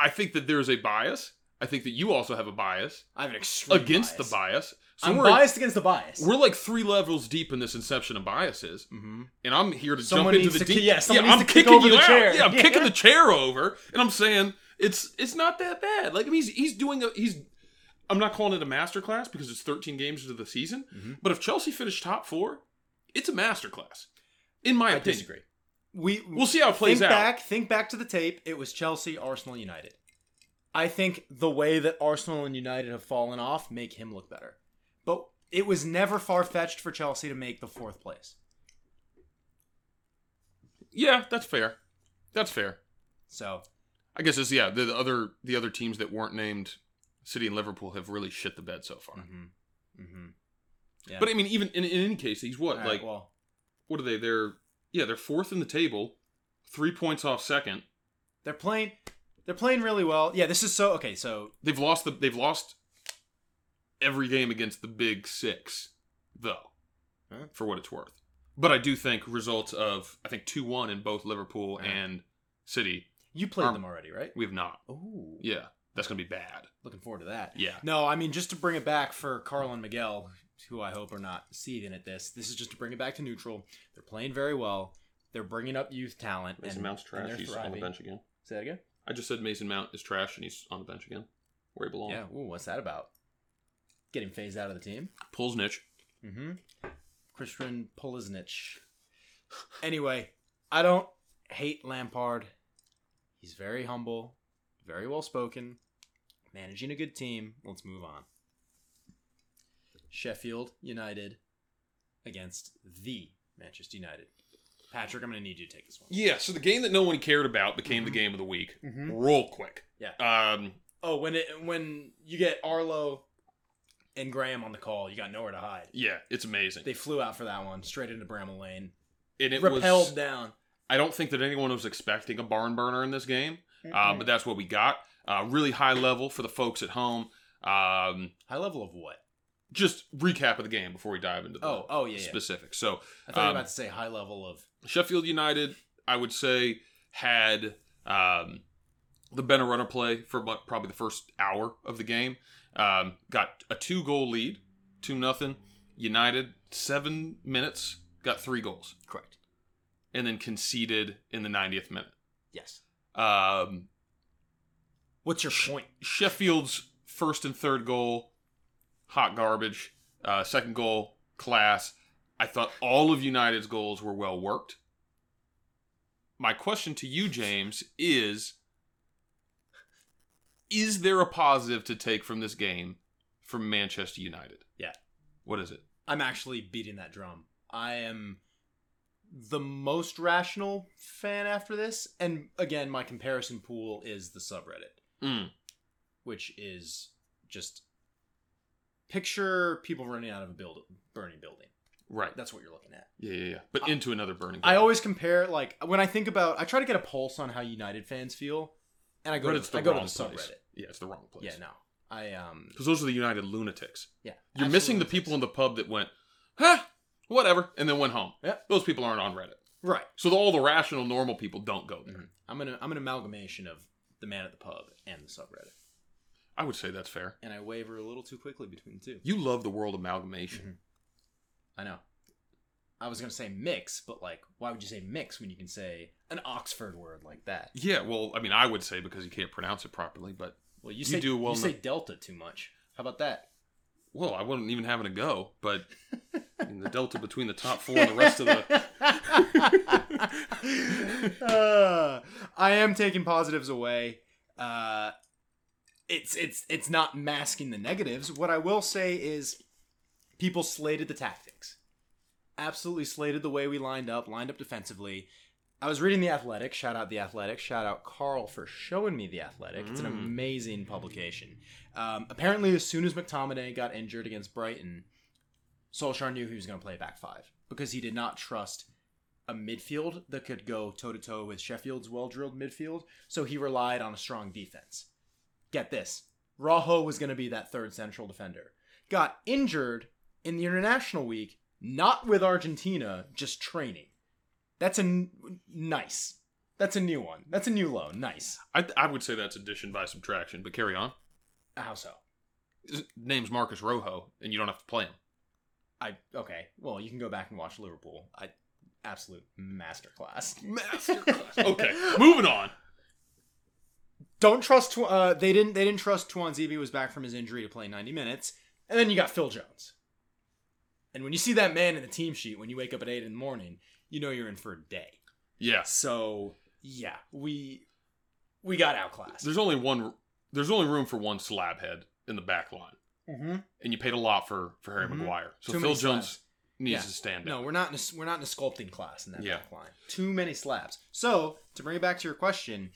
I think that there's a bias. I think that you also have a bias I have an extreme against bias. the bias. So I'm we're biased against the bias. we're like three levels deep in this inception of biases, mm-hmm. and I'm here to Someone jump into the deep. yeah, needs I'm kicking you the out. chair. Yeah, I'm Yeah. kicking the chair over, and I'm saying it's it's not that bad. Like I mean, he's he's doing a he's. I'm not calling it a masterclass because it's 13 games into the season, Mhm. but if Chelsea finished top four, it's a masterclass, in my I opinion. disagree. We We'll see how it plays think out. back. Think back to the tape. It was Chelsea, Arsenal, United. I think the way that Arsenal and United have fallen off make him look better. But it was never far fetched for Chelsea to make the fourth place. Yeah, that's fair. That's fair. So I guess it's yeah. The, the other the other teams that weren't named City and Liverpool have really shit the bed so far. Mm-hmm. Mm-hmm. Yeah. But I mean, even in, in any case, he's what All right, like well, what are they? They're yeah, they're fourth in the table, three points off second. they're playing. They're playing really well. Yeah, this is so okay. So They've lost the they've lost every game against the big six, though, Huh? for what it's worth. But I do think results of I think two one in both Liverpool and City. you played Um, them already, right? We have not. Ooh, Yeah, that's gonna be bad. looking forward to that. Yeah. No, I mean just to bring it back for Carl and Miguel, who I hope are not seething at this. This is just to bring it back to neutral. They're playing very well. They're bringing up youth talent. Mason and- Mount's and trash. they're He's on the bench again. Say that again. I just said Mason Mount is trash and he's on the bench again, where he belongs. Yeah. Ooh, what's that about? Getting phased out of the team. Pulls niche. Mm-hmm. Christian Pulisic. Anyway, I don't hate Lampard. He's very humble, very well spoken, managing a good team. Let's move on. Sheffield United against the Manchester United. Patrick, I'm going to need you to take this one. Yeah, so the game that no one cared about became the game of the week. Mhm. Real quick. Yeah. Um, Oh, when it when you get Arlo and Graham on the call, you got nowhere to hide. yeah, it's amazing. They flew out for that one, straight into Bramall Lane, and it repelled was. down. I don't think that anyone was expecting a barn burner in this game, uh, but that's what we got. Uh, really high level for the folks at home. Um, High level of what? just recap of the game before we dive into the Oh, oh yeah, yeah. So I thought you Um, were about to say high level of. Sheffield United, I would say, had um, the better runner play for about probably the first hour of the game. Um, got a two goal lead, two nothing. United seven minutes got three goals, Correct. and then conceded in the 90th minute. Yes. Um, What's your point? Sheffield's first and third goal, hot garbage. Uh, second goal, class. I thought all of United's goals were well worked. My question to you, James, is is there a positive to take from this game from Manchester United? Yeah. What is it? I'm actually beating that drum. I am the most rational fan after this. And again, my comparison pool is the subreddit, Mm. which is just picture people running out of a build, burning building. Right. That's what you're looking at. Yeah, yeah, yeah. But into another burning. I always compare like when I think about I try to get a pulse on how United fans feel, and I go Reddit's to the I go to the place. subreddit. Yeah, it's the wrong place. Yeah, no, I um Because those are the United lunatics. yeah. You're missing the people in the pub that went, huh, whatever, and then went home. Yeah. Those people aren't on Reddit. right. So the, all the rational, normal people don't go there. Mhm. I'm an I'm an amalgamation of the man at the pub and the subreddit, I would say that's fair. and I waver a little too quickly between the two. You love the world amalgamation. Mm-hmm. I know. I was gonna say mix, but like, why would you say mix when you can say an Oxford word like that? Yeah, well, I mean, I would say because you can't pronounce it properly, but Well, you You say do well you say delta too much. How about that? well, I wasn't even having a go. But the delta between the top four and the rest of the Uh, I am taking positives away. Uh, it's it's it's not masking the negatives. What I will say is, people slated the tactics. Absolutely slated the way we lined up, lined up defensively. I was reading the Athletic. Shout out the Athletic. Shout out Carl for showing me the Athletic. It's an amazing publication. Um, apparently, as soon as McTominay got injured against Brighton, Solskjaer knew he was going to play back five because he did not trust a midfield that could go toe to toe with Sheffield's well drilled midfield. So he relied on a strong defense. Get this Rojo was going to be that third central defender. Got injured in the international week, not with Argentina, just training. That's a n- nice. That's a new one. That's a new low. Nice. I, I would say that's addition by subtraction. But carry on. How so? His name's Marcos Rojo, and you don't have to play him. I okay. Well, you can go back and watch Liverpool. I absolute masterclass. Masterclass. okay, moving on. Don't trust. Uh, they didn't. They didn't trust Tuanzebe was back from his injury to play 90 minutes, and then you got Phil Jones. And when you see that man in the team sheet when you wake up at eight in the morning, you know you're in for a day. Yeah. So yeah, we we got outclassed. There's only one. There's only room for one slab head in the back line, mm-hmm. and you paid a lot for for Harry Mhm. Maguire. So Too Phil Jones slabs. needs Yeah. to stand No, we're not in a, we're not in a sculpting class in that Yeah. back line. Too many slabs. So to bring it back to your question,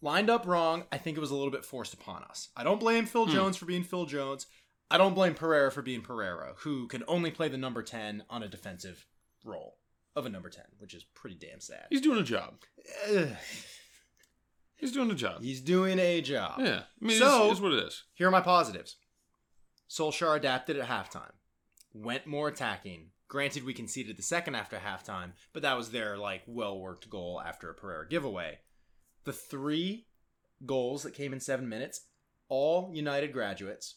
lined up wrong. I think it was a little bit forced upon us. I don't blame Phil Hmm. Jones for being Phil Jones. I don't blame Pereira for being Pereira, who can only play the number ten on a defensive role of a number ten, which is pretty damn sad. He's doing a job. He's doing a job. He's doing a job. yeah. I mean, So- it's, it's what it is. Here are my positives. Solskjaer adapted at halftime, went more attacking. Granted, we conceded the second after halftime, but that was their like well worked goal after a Pereira giveaway. The three goals that came in seven minutes, all United graduates,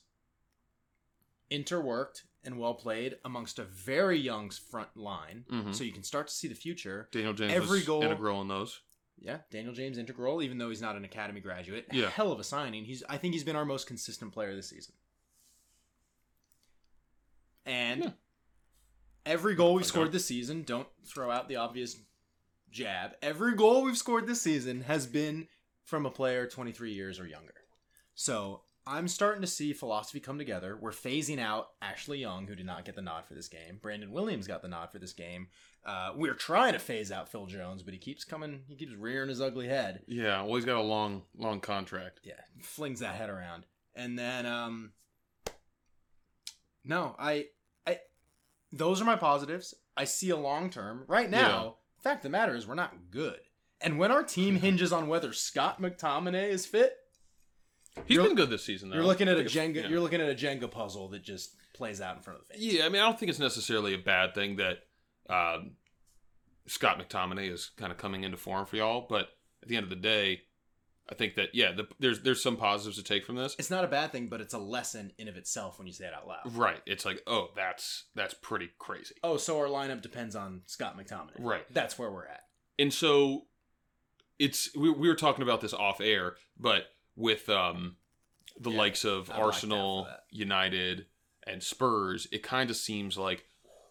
interworked and well played amongst a very young front line, Mhm. so you can start to see the future. Daniel James Every goal- integral in those. Yeah, Daniel James integral, even though he's not an academy graduate. Yeah. Hell of a signing. He's I think he's been our most consistent player this season. And Yeah. every goal we've scored this season, don't throw out the obvious jab. Every goal we've scored this season has been from a player 23 years or younger. So I'm starting to see philosophy come together. We're phasing out Ashley Young, who did not get the nod for this game. Brandon Williams got the nod for this game. Uh, we're trying to phase out Phil Jones, but he keeps coming. He keeps rearing his ugly head. Yeah. Well, he's got a long, long contract. Yeah, flings that head around, and then um, no, I, I, those are my positives. I see a long term right now. Fact of the matter is, we're not good. And when our team hinges on whether Scott McTominay is fit, He's You're- been good this season. Though. you're looking at a Jenga. yeah. You're looking at a Jenga puzzle that just plays out in front of the fans. Yeah, I mean, I don't think it's necessarily a bad thing that um, Scott McTominay is kind of coming into form for y'all. But at the end of the day, I think that yeah, the, there's there's some positives to take from this. It's not a bad thing, but it's a lesson in of itself when you say it out loud. Right. It's like, oh, that's that's pretty crazy. Oh, so our lineup depends on Scott McTominay. Right. That's where we're at. And so it's we, we were talking about this off air, but with um the Yeah, likes of I like that Arsenal. United, and Spurs, it kind of seems like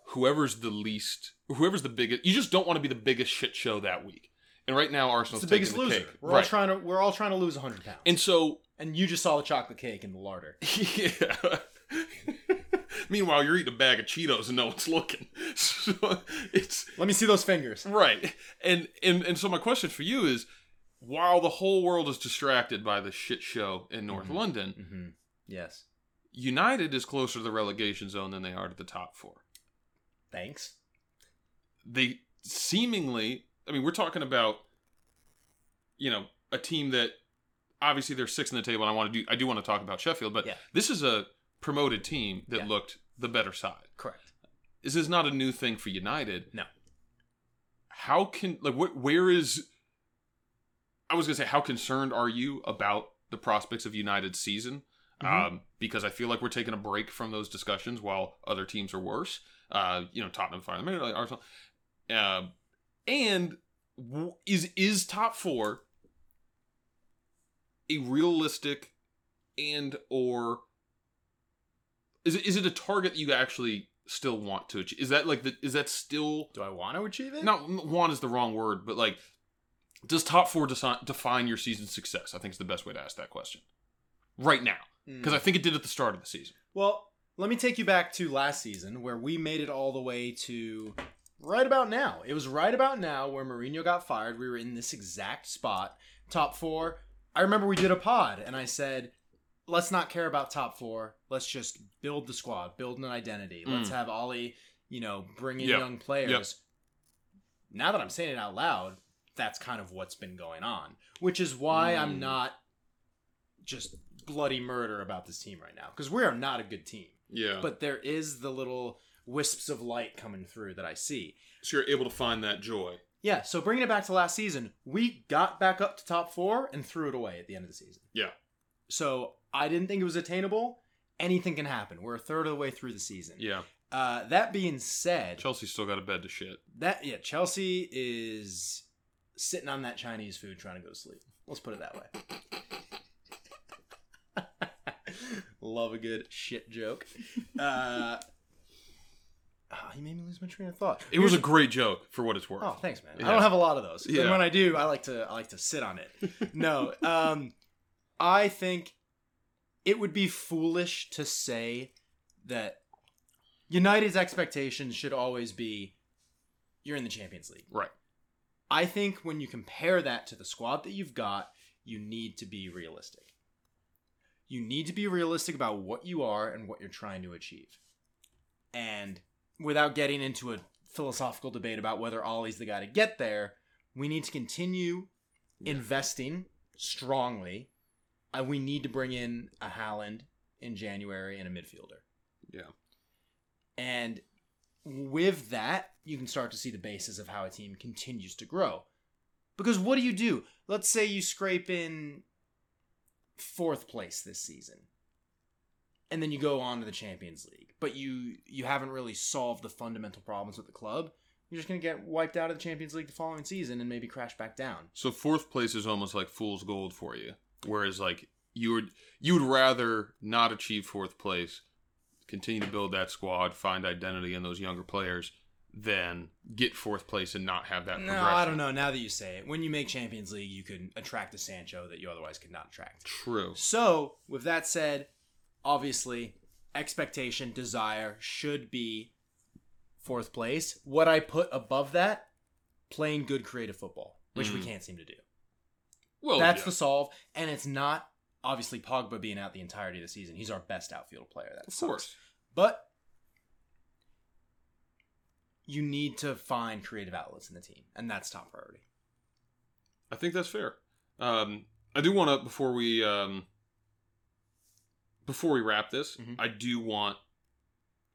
whoever's the least, whoever's the biggest, you just don't want to be the biggest shit show that week. and right now It's Arsenal's the biggest taking the loser. cake. We're all right. trying to we're all trying to lose 100 pounds. and so and you just saw the chocolate cake in the larder. yeah. Meanwhile, you're eating a bag of Cheetos and no one's looking. So it's Let me see those fingers. right. And and and so my question for you is, while the whole world is distracted by the shit show in North Mhm. London, Mm-hmm. Yes. United is closer to the relegation zone than they are to the top four. Thanks. They seemingly, I mean, we're talking about, you know, a team that obviously they're six in the table. And I want to do, I do want to talk about Sheffield, but Yeah. this is a promoted team that Yeah. looked the better side. Correct. This is not a new thing for United. No. How can like wh- where is? I was gonna say, how concerned are you about the prospects of United's season? Mhm. Um, because I feel like we're taking a break from those discussions while other teams are worse. Uh, you know, Tottenham finally, like Arsenal, uh, and is is top four a realistic and or is it is it a target you actually still want to achieve? Is that like the is that still Do I want to achieve it? not want is the wrong word, but like does top four desi- define your season success? I think is the best way to ask that question right now because I think it did at the start of the season. Well, let me take you back to last season where we made it all the way to right about now. It was right about now where Mourinho got fired. We were in this exact spot, top four. I remember we did a pod and I said, let's not care about top four. Let's just build the squad, build an identity. Let's Mm. have Ollie, you know, bring in Yep. young players. Now that I'm saying it out loud, that's kind of what's been going on, which is why I'm Mm. not just bloody murder about this team right now because we are not a good team Yeah, but there is the little wisps of light coming through that I see. so you're able to find that joy. Yeah, so bringing it back to last season, we got back up to top four and threw it away at the end of the season. Yeah. So I didn't think it was attainable. Anything can happen. We're a third of the way through the season. Yeah, Uh, that being said, Chelsea's still got a bed to shit. that yeah, Chelsea is sitting on that Chinese food trying to go to sleep. Let's put it that way. Love a good shit joke. Uh, ah, you made me lose my train of thought. It was a great joke for what it's worth. Oh, thanks, man. I don't have a lot of those. Yeah. And when I do, I like to I like to sit on it. no, um, I think it would be foolish to say that United's expectations should always be you're in the Champions League. Right. I think when you compare that to the squad that you've got, you need to be realistic. You need to be realistic about what you are and what you're trying to achieve. And without getting into a philosophical debate about whether Ollie's the guy to get there, we need to continue investing strongly. And we need to bring in a Haaland in January and a midfielder. Yeah. And with that, you can start to see the basis of how a team continues to grow. Because what do you do? Let's say you scrape in fourth place this season. And then you go on to the Champions League, but you you haven't really solved the fundamental problems with the club. You're just going to get wiped out of the Champions League the following season and maybe crash back down. So fourth place is almost like fool's gold for you, whereas like you would you would rather not achieve fourth place, continue to build that squad, find identity in those younger players, than get fourth place and not have that. No, progression. I don't know. Now that you say it, when you make Champions League, you can attract a Sancho that you otherwise could not attract. True. So, with that said, obviously, expectation, desire should be fourth place. What I put above that, playing good creative football, which we Mhm. can't seem to do. Well, That's yeah. the solve, and it's not obviously Pogba being out the entirety of the season. He's our best outfield player. That of sucks. course. But you need to find creative outlets in the team, and that's top priority. I think that's fair. Um, I do want to before we um, before we wrap this, Mhm. I do want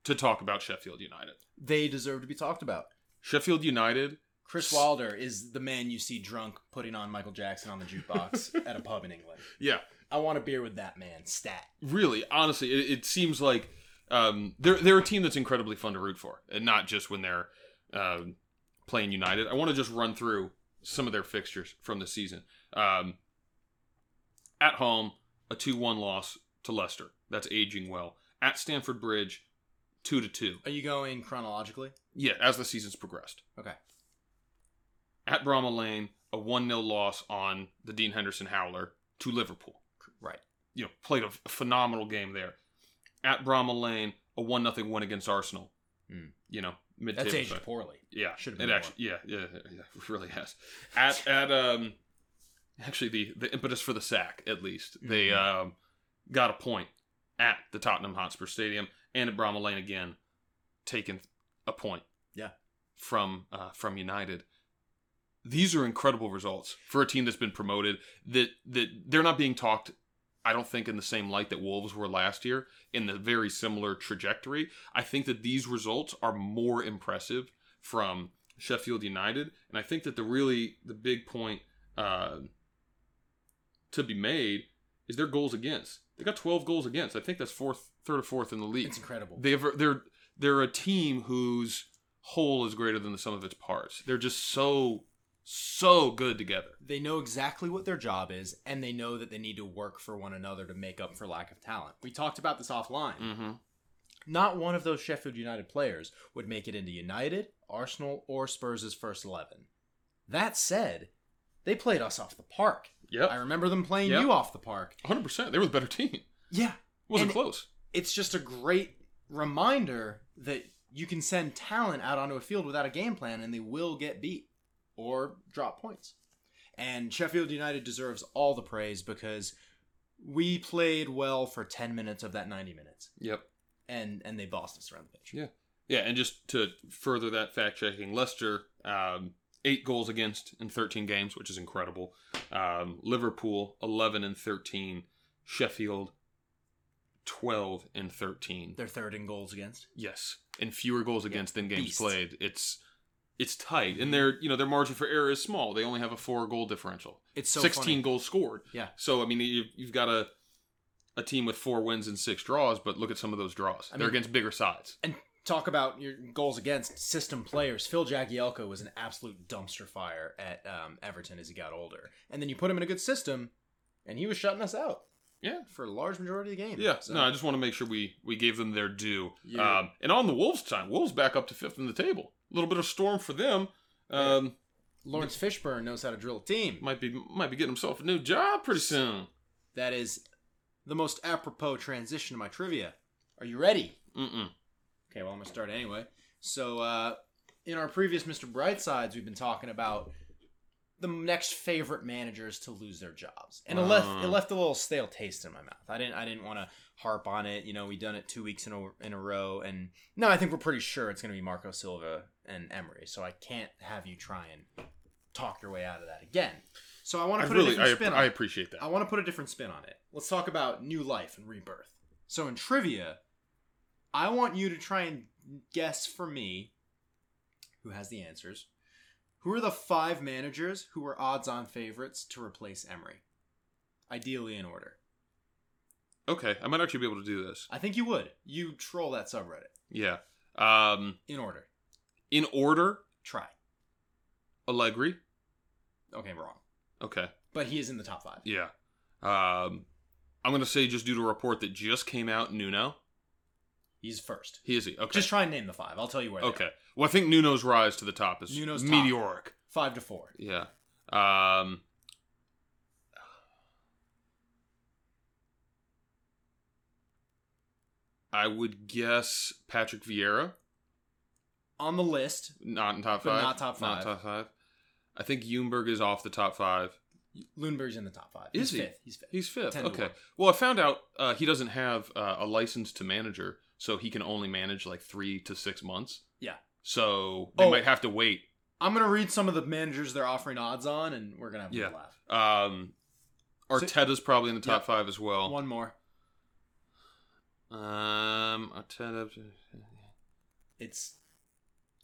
to talk about Sheffield United. They deserve to be talked about. Sheffield United. Chris Wilder is the man you see drunk putting on Michael Jackson on the jukebox at a pub in England. Yeah, I want a beer with that man. Stat. really, honestly, it, it seems like um, they're they're a team that's incredibly fun to root for, and not just when they're um, playing United. I want to just run through some of their fixtures from the season. Um, at home, a two-one loss to Leicester. That's aging well. At Stamford Bridge, two to two. Are you going chronologically? Yeah, as the season's progressed. Okay. At Bramall Lane, a 1 0 loss on the Dean Henderson Howler to Liverpool. Right. You know, played a, a phenomenal game there. At Bramall Lane, a 1 0 win against Arsenal. Hmm. You know, mid That's aged poorly. Yeah, Should've it actually, yeah, yeah, yeah, it really has. At at um, actually the the impetus for the sack at least they Mm-hmm. um got a point at the Tottenham Hotspur Stadium and at Bramall Lane again, taking a point. Yeah. from uh, from United. These are incredible results for a team that's been promoted. That that they're not being talked. I don't think in the same light that Wolves were last year in the very similar trajectory. I think that these results are more impressive from Sheffield United, and I think that the really the big point uh, to be made is their goals against. They got 12 goals against. I think that's fourth, third or fourth in the league. It's incredible. They have, they're they're a team whose whole is greater than the sum of its parts. They're just so so good together. they know exactly what their job is, and they know that they need to work for one another to make up for lack of talent. We talked about this offline. Mm-hmm. Not one of those Sheffield United players would make it into United, Arsenal, or Spurs' first 11. That said, they played us off the park. Yep. I remember them playing Yep. you off the park. 100. percent They were the better team. Yeah. It wasn't And close. It's just a great reminder that you can send talent out onto a field without a game plan and they will get beat or drop points. And Sheffield United deserves all the praise because we played well for 10 minutes of that 90 minutes Yep. and and they bossed us around the pitch. Yeah. Yeah, and just to further that fact checking, Leicester um, eight goals against in 13 games, which is incredible. Um, Liverpool 11 and 13. Sheffield 12 and 13. They're third in goals against. Yes, and fewer goals against than games beasts. played. It's it's tight, and their you know their margin for error is small. They only have a four goal differential. It's so 16 funny. goals scored. Yeah. So I mean, you've, you've got a a team with four wins and six draws, but look at some of those draws. I They're mean- against bigger sides. And talk about your goals against system players. Phil Jagielka was an absolute dumpster fire at um, Everton as he got older, and then you put him in a good system, and he was shutting us out Yeah. for a large majority of the game. Yeah, So- no, I just want to make sure we we gave them their due. Yeah. Um, and on the Wolves time, Wolves back up to fifth in the table. A little bit of storm for them. Um, Lawrence Fishburne knows how to drill a team. Might be might be getting himself a new job pretty soon. That is the most apropos transition to my trivia. Are you ready? Mm-mm. Okay, well, I'm going to start anyway. So, uh, in our previous Mr. Brightsides, we've been talking about the next favorite managers to lose their jobs, and it left Uh. it left a little stale taste in my mouth. I didn't I didn't want to harp on it. You know, we done it two weeks in a in a row, and no, I think we're pretty sure it's going to be Marco Silva and Emery. So I can't have you try and talk your way out of that again. So I want to put a different I, spin. I on it. appreciate that. I want to put a different spin on it. Let's talk about new life and rebirth. So in trivia, I want you to try and guess for me who has the answers. Who are the five managers who were odds-on favorites to replace Emery? Ideally in order. Okay, I might actually be able to do this. I think you would. You troll that subreddit. Yeah. Um, In order. In order, Try. Allegri. Okay, wrong. Okay. But he is in the top five. Yeah. Um, I'm gonna say just due to a report that just came out, Nuno. He's first. He is he. Okay. Just try and name the five. I'll tell you where. they okay. Well, I think Nuno's rise to the top is Nuno's top. meteoric. Five to four. Yeah. Um, I would guess Patrick Vieira, On the list, not in top five. not top Not five. top five. I think Ljungberg is off the top five. Ljungberg's in the top five. Is He's he? fifth. He's fifth. He's fifth. 10 Okay. Well, I found out uh, he doesn't have uh, a license to manager, so he can only manage like three to six months. Yeah. So they Oh. might have to wait. I'm gonna read some of the managers they're offering odds on, and we're gonna have a Yeah. good laugh. Um, Arteta's probably in the top Yep. five as well. One more. Um, Arteta. It's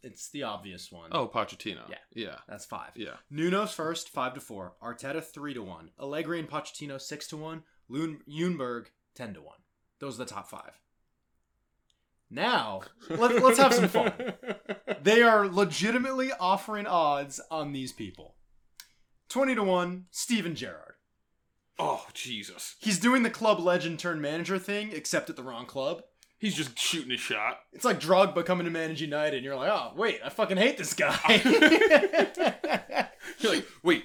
it's the obvious one. Oh, Pochettino. Yeah. Yeah. that's five. Yeah. Nuno's first, five to four. Arteta three to one. Allegri and Pochettino six to one. Lun- ten to one. Those are the top five. Now let, let's have some fun. They are legitimately offering odds on these people. Twenty to one. Steven Gerrard. Oh, Jesus. He's doing the club legend turn manager thing, except at the wrong club. He's just shooting a shot. It's like Drogba coming to manage United, and you're like, oh, wait, I fucking hate this guy. You're like, wait,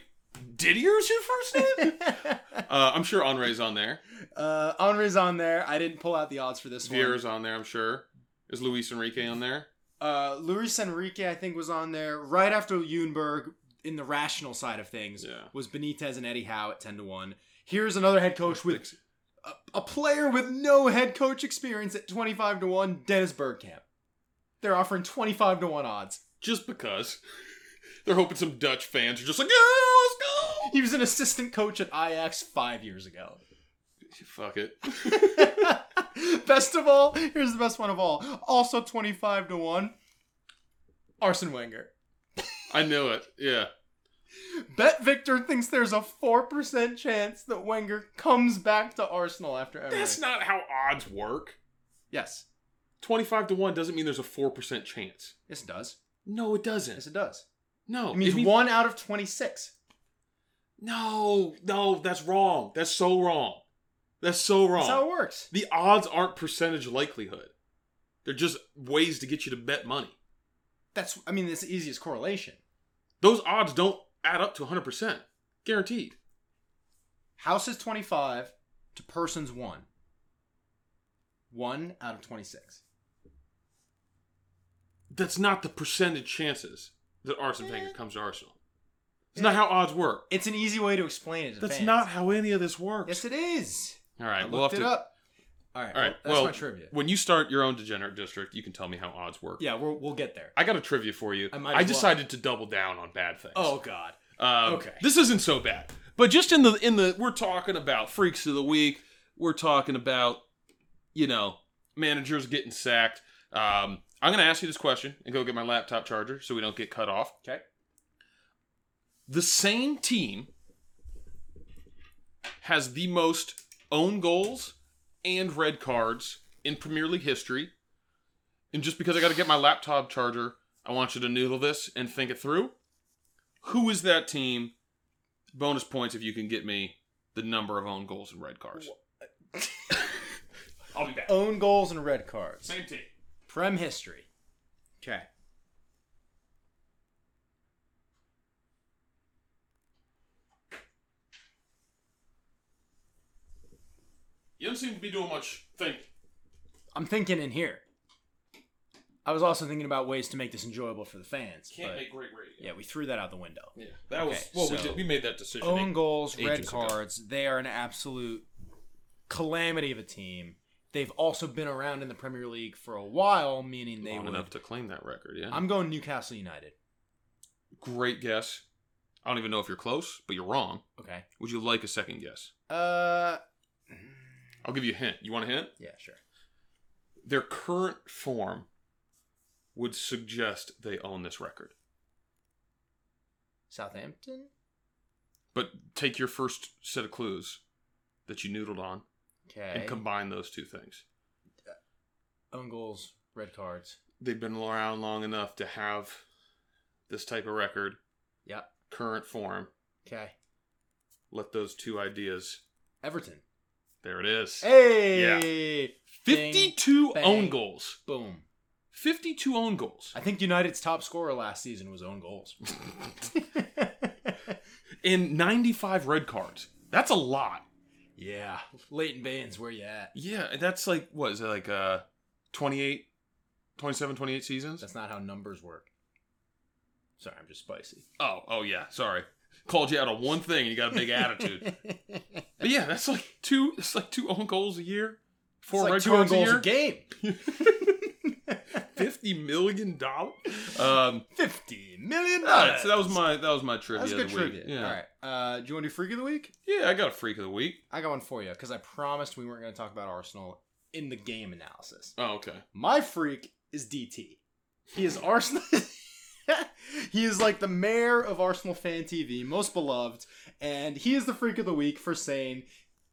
Didier's your first name? uh, I'm sure Henri's on there. uh, Henri's on there. I didn't pull out the odds for this one. Vieira's on there, I'm sure. Is Luis Enrique on there? Uh, Luis Enrique, I think, was on there right after Ljungberg in the rational side of things. Yeah. Was Benitez and Eddie Howe at 10 to 1. Here's another head coach with a, player with no head coach experience at 25 to 1, Dennis Bergkamp. They're offering 25 to 1 odds. Just because. They're hoping some Dutch fans are just like, yeah, let's go. He was an assistant coach at Ajax five years ago. Fuck it. best of all, here's the best one of all. Also 25 to 1, Arsene Wenger. I knew it. Yeah. Bet Victor thinks there's a 4% chance that Wenger comes back to Arsenal after Emery. That's not how odds work. yes. 25 to 1 doesn't mean there's a 4% chance. Yes, it does. No, it doesn't. Yes, it does. No. It means means- one out of 26. No, no, that's wrong. That's so wrong. That's so wrong. That's how it works. The odds aren't percentage likelihood. They're just ways to get you to bet money. That's, I mean, it's the easiest correlation. Those odds don't add up to 100%. Guaranteed. House is 25 to person's 1. 1 out of 26. That's not the percentage chances that Arsene Wenger eh. comes to Arsenal. It's not eh. how odds work. It's an easy way to explain it to That's fans. not how any of this works. Yes, it is. All right, I looked we'll have it to. up. All right, All right, that's well, my trivia. when you start your own degenerate district, you can tell me how odds work. Yeah, we'll, we'll get there. I got a trivia for you. I might I as well. decided to double down on bad things. Oh, God. Um, Okay. This isn't so bad. But just in the in the we're talking about freaks of the week. We're talking about you know managers getting sacked. Um, I'm going to ask you this question and go get my laptop charger so we don't get cut off. Okay. The same team has the most own goals and red cards in Premier League history. And just because I got to get my laptop charger, I want you to noodle this and think it through. Who is that team? Bonus points if you can get me the number of own goals and red cards. I'll be back. Own goals and red cards. Same team. Prem history. Okay. You don't seem to be doing much thinking. I'm thinking in here. I was also thinking about ways to make this enjoyable for the fans. Can't but make great radio. yeah, we threw that out the window. Yeah, that was Okay, well. we did. We made that decision. Own goals, red ages ago. cards, they are an absolute calamity of a team. They've also been around in the Premier League for a while, meaning they Long would. enough to claim that record. Yeah. I'm going Newcastle United. Great guess. I don't even know if you're close, but you're wrong. Okay. Would you like a second guess? Uh, I'll give you a hint. You want a hint? yeah, sure. Their current form would suggest they own this record. Southampton. But take your first set of clues that you noodled on Okay. and combine those two things. Uh, own goals, red cards. They've been around long enough to have this type of record, Yep. current form. Okay. Let those two ideas. Everton. There it is. Hey. Yeah. 52 bang. own goals. Boom. 52 own goals. I think United's top scorer last season was own goals. In 95 red cards. That's a lot. yeah. Leighton Baines, where you at? Yeah, that's like, what is it, like uh, 28, 27, 28 seasons? That's not how numbers work. Sorry, I'm just spicy. Oh, oh yeah, sorry. Called you out on one thing and you got a big attitude. But yeah, that's like two, it's like two own goals a year. Four It's like red two goals a a game. Fifty million dollars. Um, Fifty million all right, dollars. so that was my that was my trivia. That's of good the week. trivia. Yeah, All right. Uh, do you want to do freak of the week? yeah. I got a freak of the week. I got one for you because I promised we weren't going to talk about Arsenal in the game analysis. Oh, okay. My freak is DT. He is Arsenal. he is like the mayor of Arsenal Fan TV, most beloved, and he is the freak of the week for saying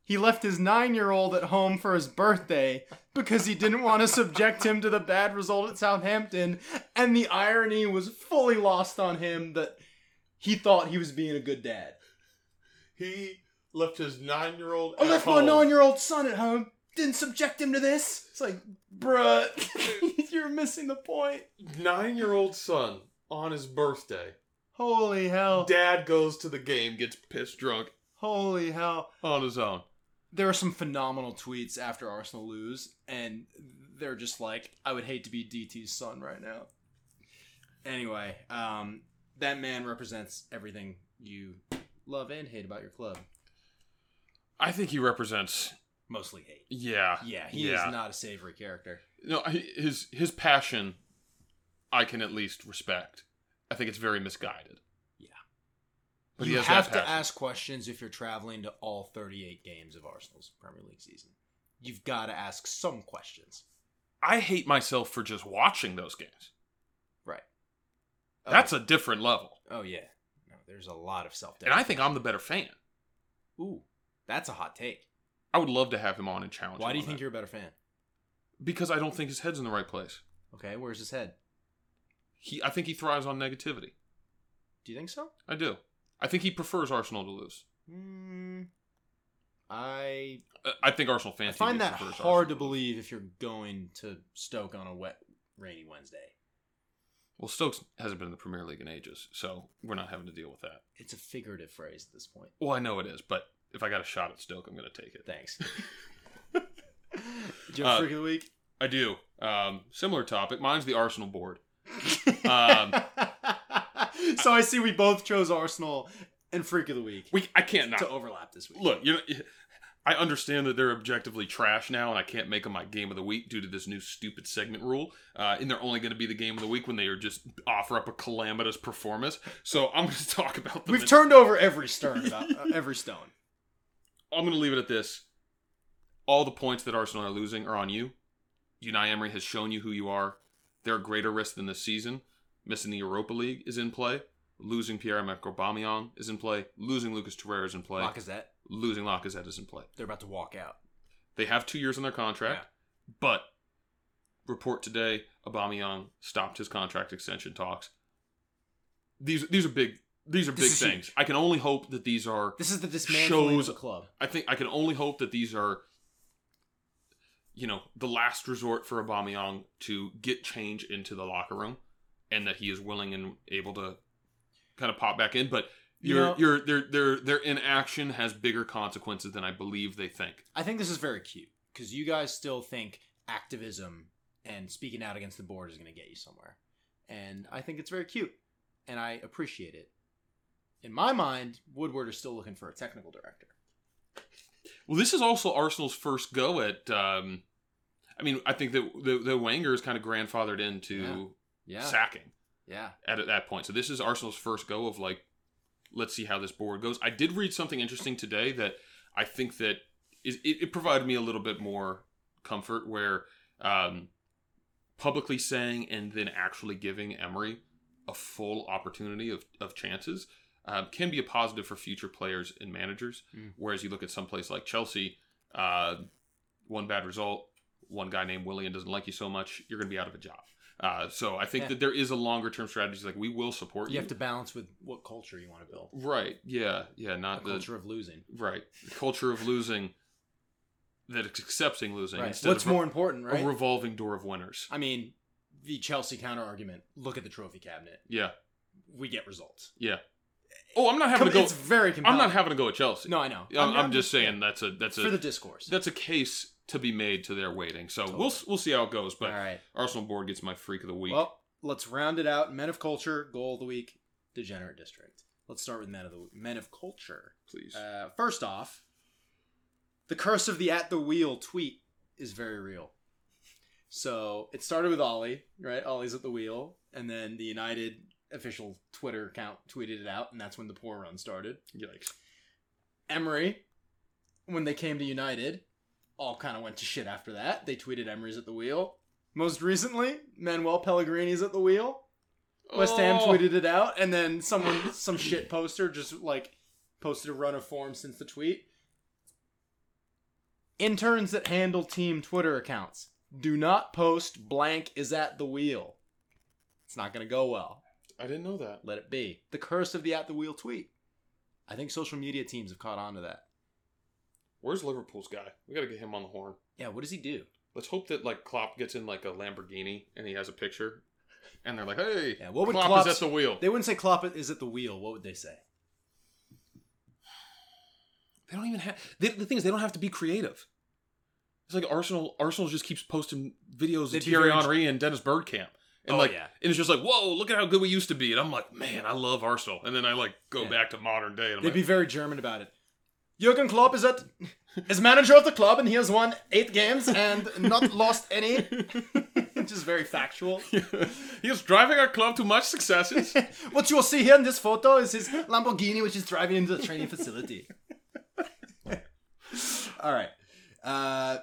he left his nine year old at home for his birthday because he didn't want to subject him to the bad result at Southampton, and the irony was fully lost on him that he thought he was being a good dad. He left his nine-year-old. I left my nine year old son at home. Didn't subject him to this. It's like, bruh, you're missing the point. nine-year-old son on his birthday Holy hell. Dad goes to the game, gets pissed drunk Holy hell. on his own. There are some phenomenal tweets after Arsenal lose, and they're just like, I would hate to be DT's son right now. Anyway, um, that man represents everything you love and hate about your club. I think he represents. Mostly hate. Yeah. Yeah, he yeah. is not a savory character. No, his his passion, I can at least respect. I think it's very misguided. Yeah. But you have to ask questions if you're traveling to all 38 games of Arsenal's Premier League season. You've got to ask some questions. I hate myself for just watching those games. Right. Oh. That's a different level, Oh, yeah. No, there's a lot of self doubt. and I think I'm the better fan. Ooh, that's a hot take. I would love to have him on and challenge. Why do you think that. you're a better fan? Because I don't think his head's in the right place. Okay, where's his head? He, I think he thrives on negativity. Do you think so? I do. I think he prefers Arsenal to lose. Hmm. I I think Arsenal fans I find that hard to Arsenal lose. believe if you're going to Stoke on a wet, rainy Wednesday. Well, Stokes hasn't been in the Premier League in ages, so we're not having to deal with that. It's a figurative phrase at this point. Well, I know it is, but if I got a shot at Stoke, I'm going to take it. Thanks. Do you have Uh, freak of the week? I do. Um, similar topic. Mine's the Arsenal board. Um, so I see we both chose Arsenal and freak of the week We I can't not to overlap this week. look. You know, I understand that they're objectively trash now, and I can't make them my game of the week due to this new stupid segment rule. Uh, and they're only going to be the game of the week when they are just offer up a calamitous performance. So I'm going to talk about them. We've in- turned over every stone, about, uh, every stone. I'm going to leave it at this. All the points that Arsenal are losing are on you. Unai Emery has shown you who you are. They're a greater risk than this season. Missing the Europa League is in play. Losing Pierre-Emerick Aubameyang is in play. Losing Lucas Torreira is in play. Lacazette, Losing Lacazette is in play. they're about to walk out. They have two years on their contract, but report today, Aubameyang stopped his contract extension talks. These these are big these are This big things. huge. I can only hope that these are This is the dismantling Shows- of the club. I think I can only hope that these are, you know, the last resort for Aubameyang to get change into the locker room, and that he is willing and able to kind of pop back in. But You your know- your their their their inaction has bigger consequences than I believe they think. I think this is very cute because you guys still think activism and speaking out against the board is going to get you somewhere. And I think it's very cute and I appreciate it. In my mind, Woodward is still looking for a technical director. Well, this is also Arsenal's first go at. Um, I mean, I think that the the Wenger is kind of grandfathered into Yeah. sacking. Yeah. at, at that point. So this is Arsenal's first go of like, let's see how this board goes. I did read something interesting today that I think that is it, it provided me a little bit more comfort where um, publicly saying and then actually giving Emery a full opportunity of, of chances um, can be a positive for future players and managers. Mm. Whereas you look at some place like Chelsea, uh, one bad result, one guy named Willian doesn't like you so much, you're going to be out of a job. Uh, so I think Yeah. that there is a longer term strategy. Like we will support you. You have to balance with what culture you want to build. right? Yeah, yeah. A Not the culture of losing. right the culture of losing that accepting losing Right. instead What's of a- more important, right? a revolving door of winners. I mean, the Chelsea counter argument. Look at the trophy cabinet. Yeah, We get results. yeah. Oh, I'm not having to go. it's very I'm not having to go at Chelsea. No, I know. I'm, I'm just saying that's a that's for a the discourse. that's a case to be made to their waiting. So Totally. we'll we'll see how it goes. But All right. Arsenal board gets my freak of the week. Well, let's round it out. Men of culture, goal of the week, degenerate district. Let's start with men of the men of culture. please. Uh, first off, the curse of the at the wheel tweet is very real. So it started with Ollie, right? Ollie's at the wheel, and then the United official Twitter account tweeted it out, and that's when the poor run started. Yikes. Emery, when they came to United, all kind of went to shit after that. They tweeted Emery's at the wheel. Most recently, Manuel Pellegrini's at the wheel. West Ham Oh. tweeted it out, and then someone, some shit poster, just like posted a run of form since the tweet. Interns that handle team Twitter accounts do not post blank is at the wheel. It's not going to go well. I didn't know that. Let it be. The curse of the at the wheel tweet. I think social media teams have caught on to that. Where's Liverpool's guy? We got to get him on the horn. Yeah, what does he do? Let's hope that like Klopp gets in like a Lamborghini and he has a picture and they're like, "Hey, Yeah, what would Klopp Klopp's- is at the wheel." They wouldn't say Klopp is at the wheel. What would they say? They don't even have. They, the thing is, they don't have to be creative. It's like Arsenal. Arsenal just keeps posting videos They'd of Thierry Henry and Dennis Bergkamp, and Oh, like, yeah. and it's just like, whoa, look at how good we used to be. And I'm like, man, I love Arsenal. And then I like go Yeah. back to modern day, and I'm They'd like, be very German about it. Jurgen Klopp is at is manager of the club and he has won eight games and not lost any. which is very factual. he is driving our club to much successes. What you'll see here in this photo is his Lamborghini, which is driving into the training facility. All right. Uh,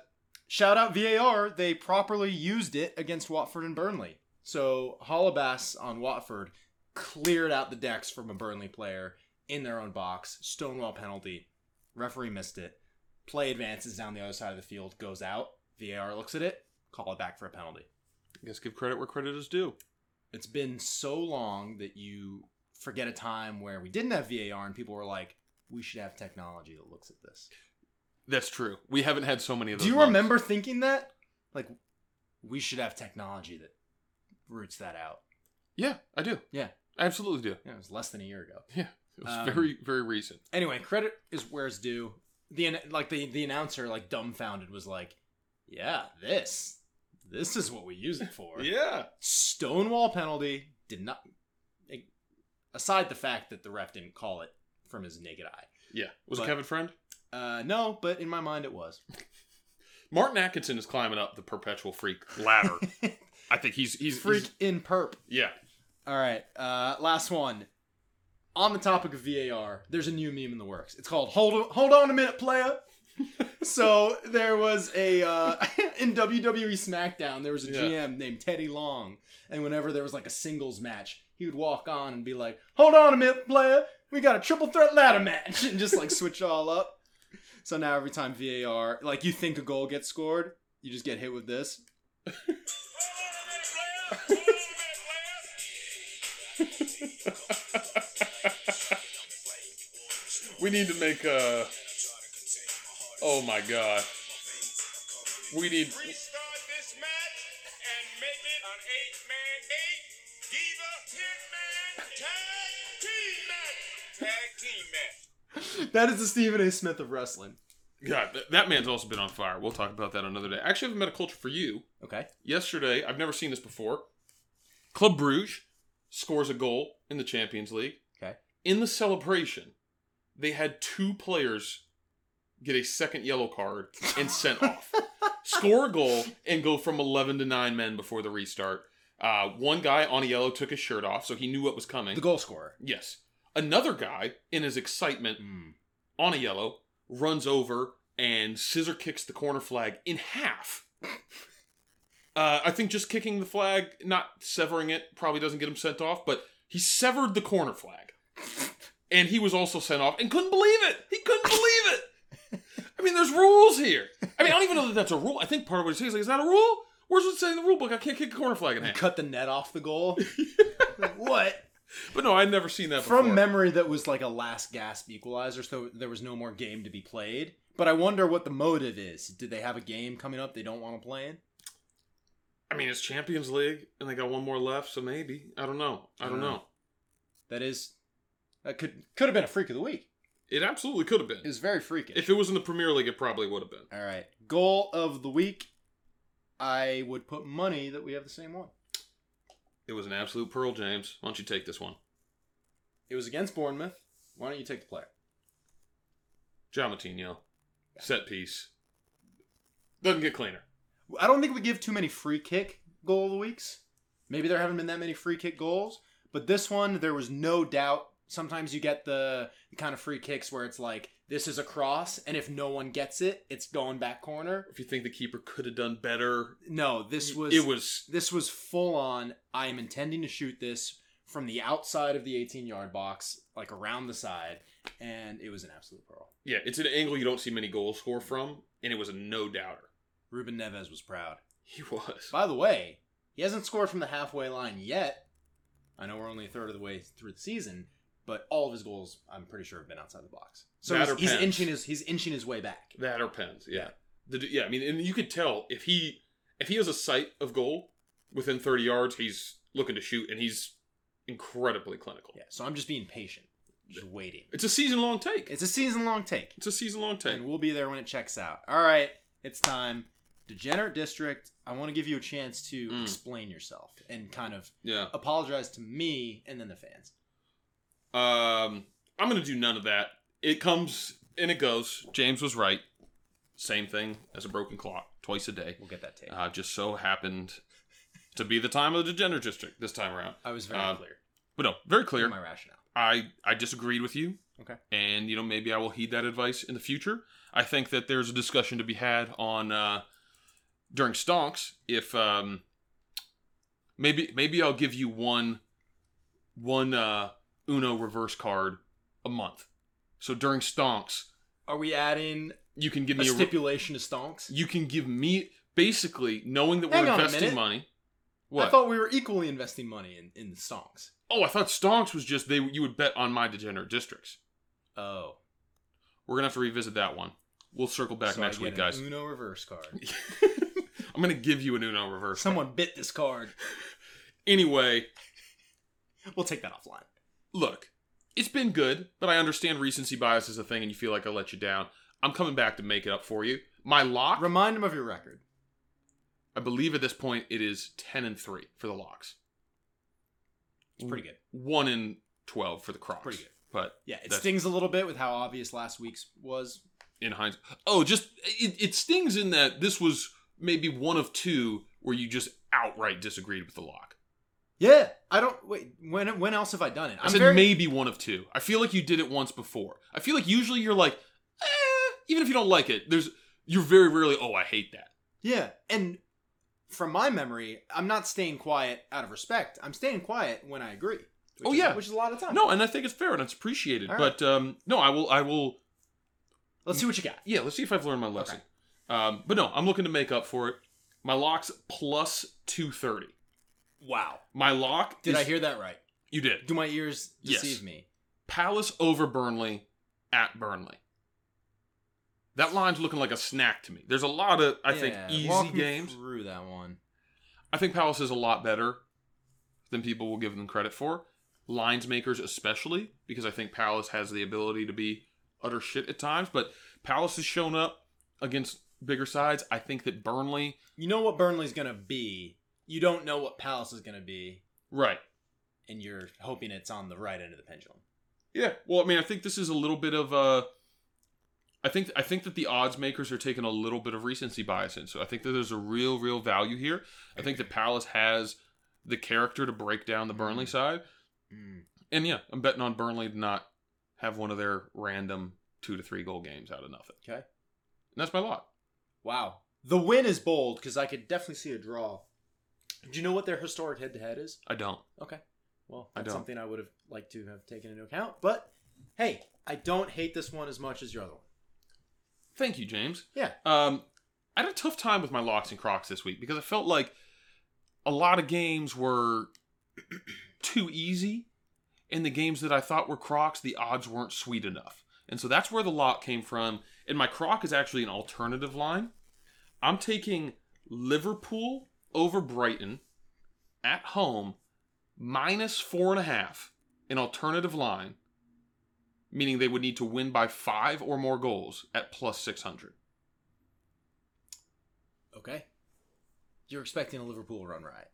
shout out VAR. They properly used it against Watford and Burnley. So Holebas on Watford cleared out the decks from a Burnley player in their own box. Stonewall penalty. Referee missed it. Play advances down the other side of the field, goes out. VAR looks at it, call it back for a penalty. I guess give credit where credit is due. It's been so long that you forget a time where we didn't have VAR and people were like, we should have technology that looks at this. That's true. We haven't had so many of those. Do you moments. remember thinking that? Like, we should have technology that roots that out. Yeah, I do. Yeah. I absolutely do. Yeah, it was less than a year ago. Yeah, it was Um, very, very recent. Anyway, credit is where it's due. The an- like the the announcer like dumbfounded was like, "Yeah, this, this is what we use it for." Yeah. Stonewall penalty did not. Aside the fact that the ref didn't call it from his naked eye. Yeah. Was But- it Kevin Friend? Uh, no, but in my mind it was. Martin Atkinson is climbing up the perpetual freak ladder. I think he's he's Freak he's- in perp. yeah. All right, uh, last one. On the topic of VAR, there's a new meme in the works. It's called "Hold on, hold on a minute, player." so there was a uh, in WWE SmackDown, there was a Yeah. GM named Teddy Long, and whenever there was like a singles match, he would walk on and be like, "Hold on a minute, player, we got a triple threat ladder match," and just like switch all up. So now every time VAR, like you think a goal gets scored, you just get hit with this. We need to make a. Oh my god. We need. To restart this match and make it an eight-man, eight diva hitman tag team match. Tag team match. That is the Stephen A. Smith of wrestling. God, th- that man's also been on fire. We'll talk about that another day. I actually have a metaculture for you. Okay. Yesterday, I've never seen this before. Club Bruges scores a goal in the Champions League. Okay. In the celebration, they had two players get a second yellow card and sent off. Score a goal and go from 11 to 9 men before the restart. Uh, one guy on a yellow took his shirt off, so he knew what was coming. The goal scorer. Yes. Another guy, in his excitement, Mm. on a yellow, runs over and scissor kicks the corner flag in half. Uh, I think just kicking the flag, not severing it, probably doesn't get him sent off, but he severed the corner flag. And he was also sent off and couldn't believe it. He couldn't believe it. I mean, there's rules here. I mean, I don't even know that that's a rule. I think part of what he's saying is like, is that a rule? Where's it saying in the rule book? I can't kick a corner flag in half. Cut the net off the goal. Like, what? But no, I'd never seen that before. From memory, that was like a last gasp equalizer, so there was no more game to be played. But I wonder what the motive is. Did they have a game coming up they don't want to play in? I mean, it's Champions League, and they got one more left, so maybe. I don't know. I don't Uh, know. That is, that could could have been a freak of the week. It absolutely could have been. It was very freakish. If it was in the Premier League, it probably would have been. All right, goal of the week. I would put money that we have the same one. It was an absolute pearl, James. Why don't you take this one? It was against Bournemouth. Why don't you take the player? João Moutinho. Set piece. Doesn't get cleaner. I don't think we give too many free kick goal of the weeks. Maybe there haven't been that many free kick goals, but this one there was no doubt. Sometimes you get the kind of free kicks where it's like this is a cross, and if no one gets it, it's going back corner. If you think the keeper could have done better, No, this was it was this was full on. I am intending to shoot this from the outside of the 18 yard box, like around the side, and it was an absolute pearl. yeah, it's an angle you don't see many goals score from, and it was a no doubter. Ruben Neves was proud. He was. By the way, he hasn't scored from the halfway line yet. I know we're only a third of the way through the season, but all of his goals, I'm pretty sure, have been outside the box. So That he's, he's inching his he's inching his way back. That or pens, yeah. Yeah. The, yeah, I mean, and you could tell if he if he has a sight of goal within 30 yards, he's looking to shoot, and he's incredibly clinical. Yeah, so I'm just being patient, just waiting. It's a season long take. It's a season long take, It's a season long take. and we'll be there when it checks out. All right, it's time. Degenerate District, I want to give you a chance to Mm. explain yourself and kind of Yeah. apologize to me and then the fans. Um, I'm gonna do none of that. It comes and it goes. James was right. Same thing as a broken clock, twice a day. We'll get that tape. Uh, just so happened to be the time of the degenerate district this time around. I was very uh, clear. But no, very in clear. my rationale. I I disagreed with you. Okay. And you know maybe I will heed that advice in the future. I think that there's a discussion to be had on uh, during stonks if um, maybe maybe I'll give you one one uh, Uno reverse card a month. So during stonks, Are we adding you can give a me a, stipulation to stonks? you can give me basically knowing that Hang we're investing money. What? I thought we were equally investing money in, in the stonks. oh, I thought stonks was just they you would bet on my degenerate districts. Oh. We're gonna have to revisit that one. We'll circle back So next week, guys. Uno reverse card. I'm gonna give you an Uno reverse. Someone bit this card. Anyway, We'll take that offline. Look, it's been good, but I understand recency bias is a thing, and you feel like I let you down. I'm coming back to make it up for you. My lock, Remind him of your record. I believe at this point it is ten and three for the locks. It's pretty good. One in twelve for the Crocs. Pretty good. But Yeah, it stings a little bit with how obvious last week's was. in hindsight, oh, just it, it stings in that this was maybe one of two where you just outright disagreed with the lock. Yeah, I don't wait. When when else have I done it? I said maybe one of two. I feel like you did it once before. I feel like usually you're like, eh, even if you don't like it, there's you're very rarely, oh, I hate that. Yeah, and from my memory, I'm not staying quiet out of respect. I'm staying quiet when I agree. which Oh, is- yeah. which is a lot of time. No, and I think it's fair and it's appreciated. Right. But um, no, I will, I will. let's see what you got. Yeah, let's see if I've learned my lesson. Um, but no, I'm looking to make up for it. My lock's plus two thirty. Wow, My lock. did is- I hear that right? You did. Do my ears Yes. deceive me? Palace over Burnley at Burnley. That line's looking like a snack to me. There's a lot of, I think, easy walk games. through that one. I think Palace is a lot better than people will give them credit for. Lines makers, especially, because I think Palace has the ability to be utter shit at times. But Palace has shown up against bigger sides. I think that Burnley, You know what Burnley's gonna be. You don't know what Palace is gonna be, right? and you're hoping it's on the right end of the pendulum. Yeah. Well, I mean, I think this is a little bit of a. I think I think that the odds makers are taking a little bit of recency bias in. So I think that there's a real, real value here. I think that Palace has the character to break down the Burnley side. Mm. And yeah, I'm betting on Burnley to not have one of their random two to three goal games out of nothing. Okay. And that's my lot. Wow. The win is bold because I could definitely see a draw. Do you know what their historic head to head is? I don't. Okay. Well, I that's don't. something I would have liked to have taken into account. But hey, I don't hate this one as much as your other one. Thank you, James. Yeah. Um, I had a tough time with my locks and crocs this week because I felt like a lot of games were too easy, and the games that I thought were crocs, the odds weren't sweet enough. And so that's where the lock came from. And my croc is actually an alternative line. I'm taking Liverpool over Brighton at home minus four and a half, an alternative line, meaning they would need to win by five or more goals at plus 600. Okay. You're expecting a Liverpool run right.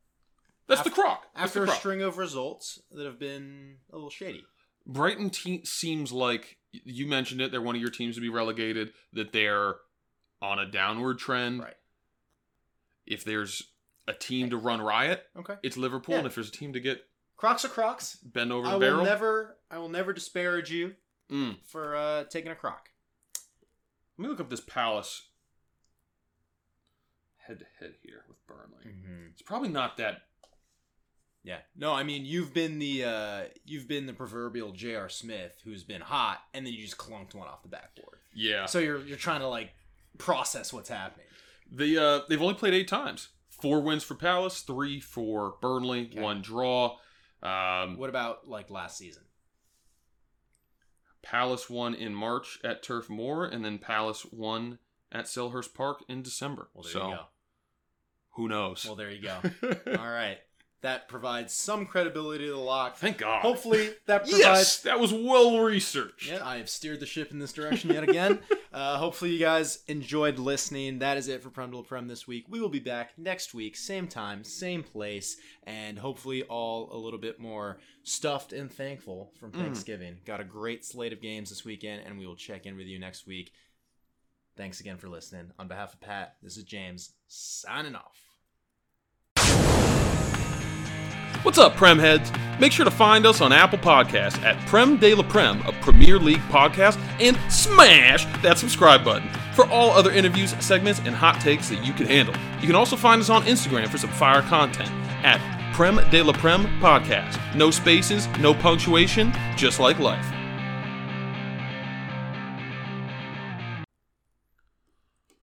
That's Af- the croc. That's After the a string of results that have been a little shady. Brighton te- seems like you mentioned it. They're one of your teams to be relegated. That they're on a downward trend. Right. If there's a team to run riot, Okay. it's Liverpool, Yeah. and if there's a team to get Crocs are Crocs. bent over I the will barrel, never I will never disparage you Mm. for uh, taking a croc. Let me look up this Palace head to head here with Burnley. Mm-hmm. It's probably not that. Yeah. No, I mean you've been the uh, you've been the proverbial J.R. Smith who's been hot, and then you just clunked one off the backboard. Yeah. So you're you're trying to like process what's happening. The uh, they've only played eight times. Four wins for Palace, three for Burnley, Okay. one draw. Um, What about like last season? Palace won in March at Turf Moor, and then Palace won at Selhurst Park in December. Well, there so you go. who knows? Well, there you go. All right. That provides some credibility to the lock. Thank God. Hopefully that provides Yes, that was well researched. Yeah, I have steered the ship in this direction yet again. uh, hopefully, you guys enjoyed listening. That is it for Prem to Prem this week. We will be back next week, same time, same place, and hopefully, all a little bit more stuffed and thankful from Thanksgiving. Got a great slate of games this weekend, and we will check in with you next week. Thanks again for listening. On behalf of Pat, this is James signing off. What's up, Prem heads? Make sure to find us on Apple Podcasts at Prem de la Prem, a Premier League podcast, and smash that subscribe button for all other interviews, segments, and hot takes that you can handle. You can also find us on Instagram for some fire content at Prem de la Prem Podcast. No spaces, no punctuation, just like life.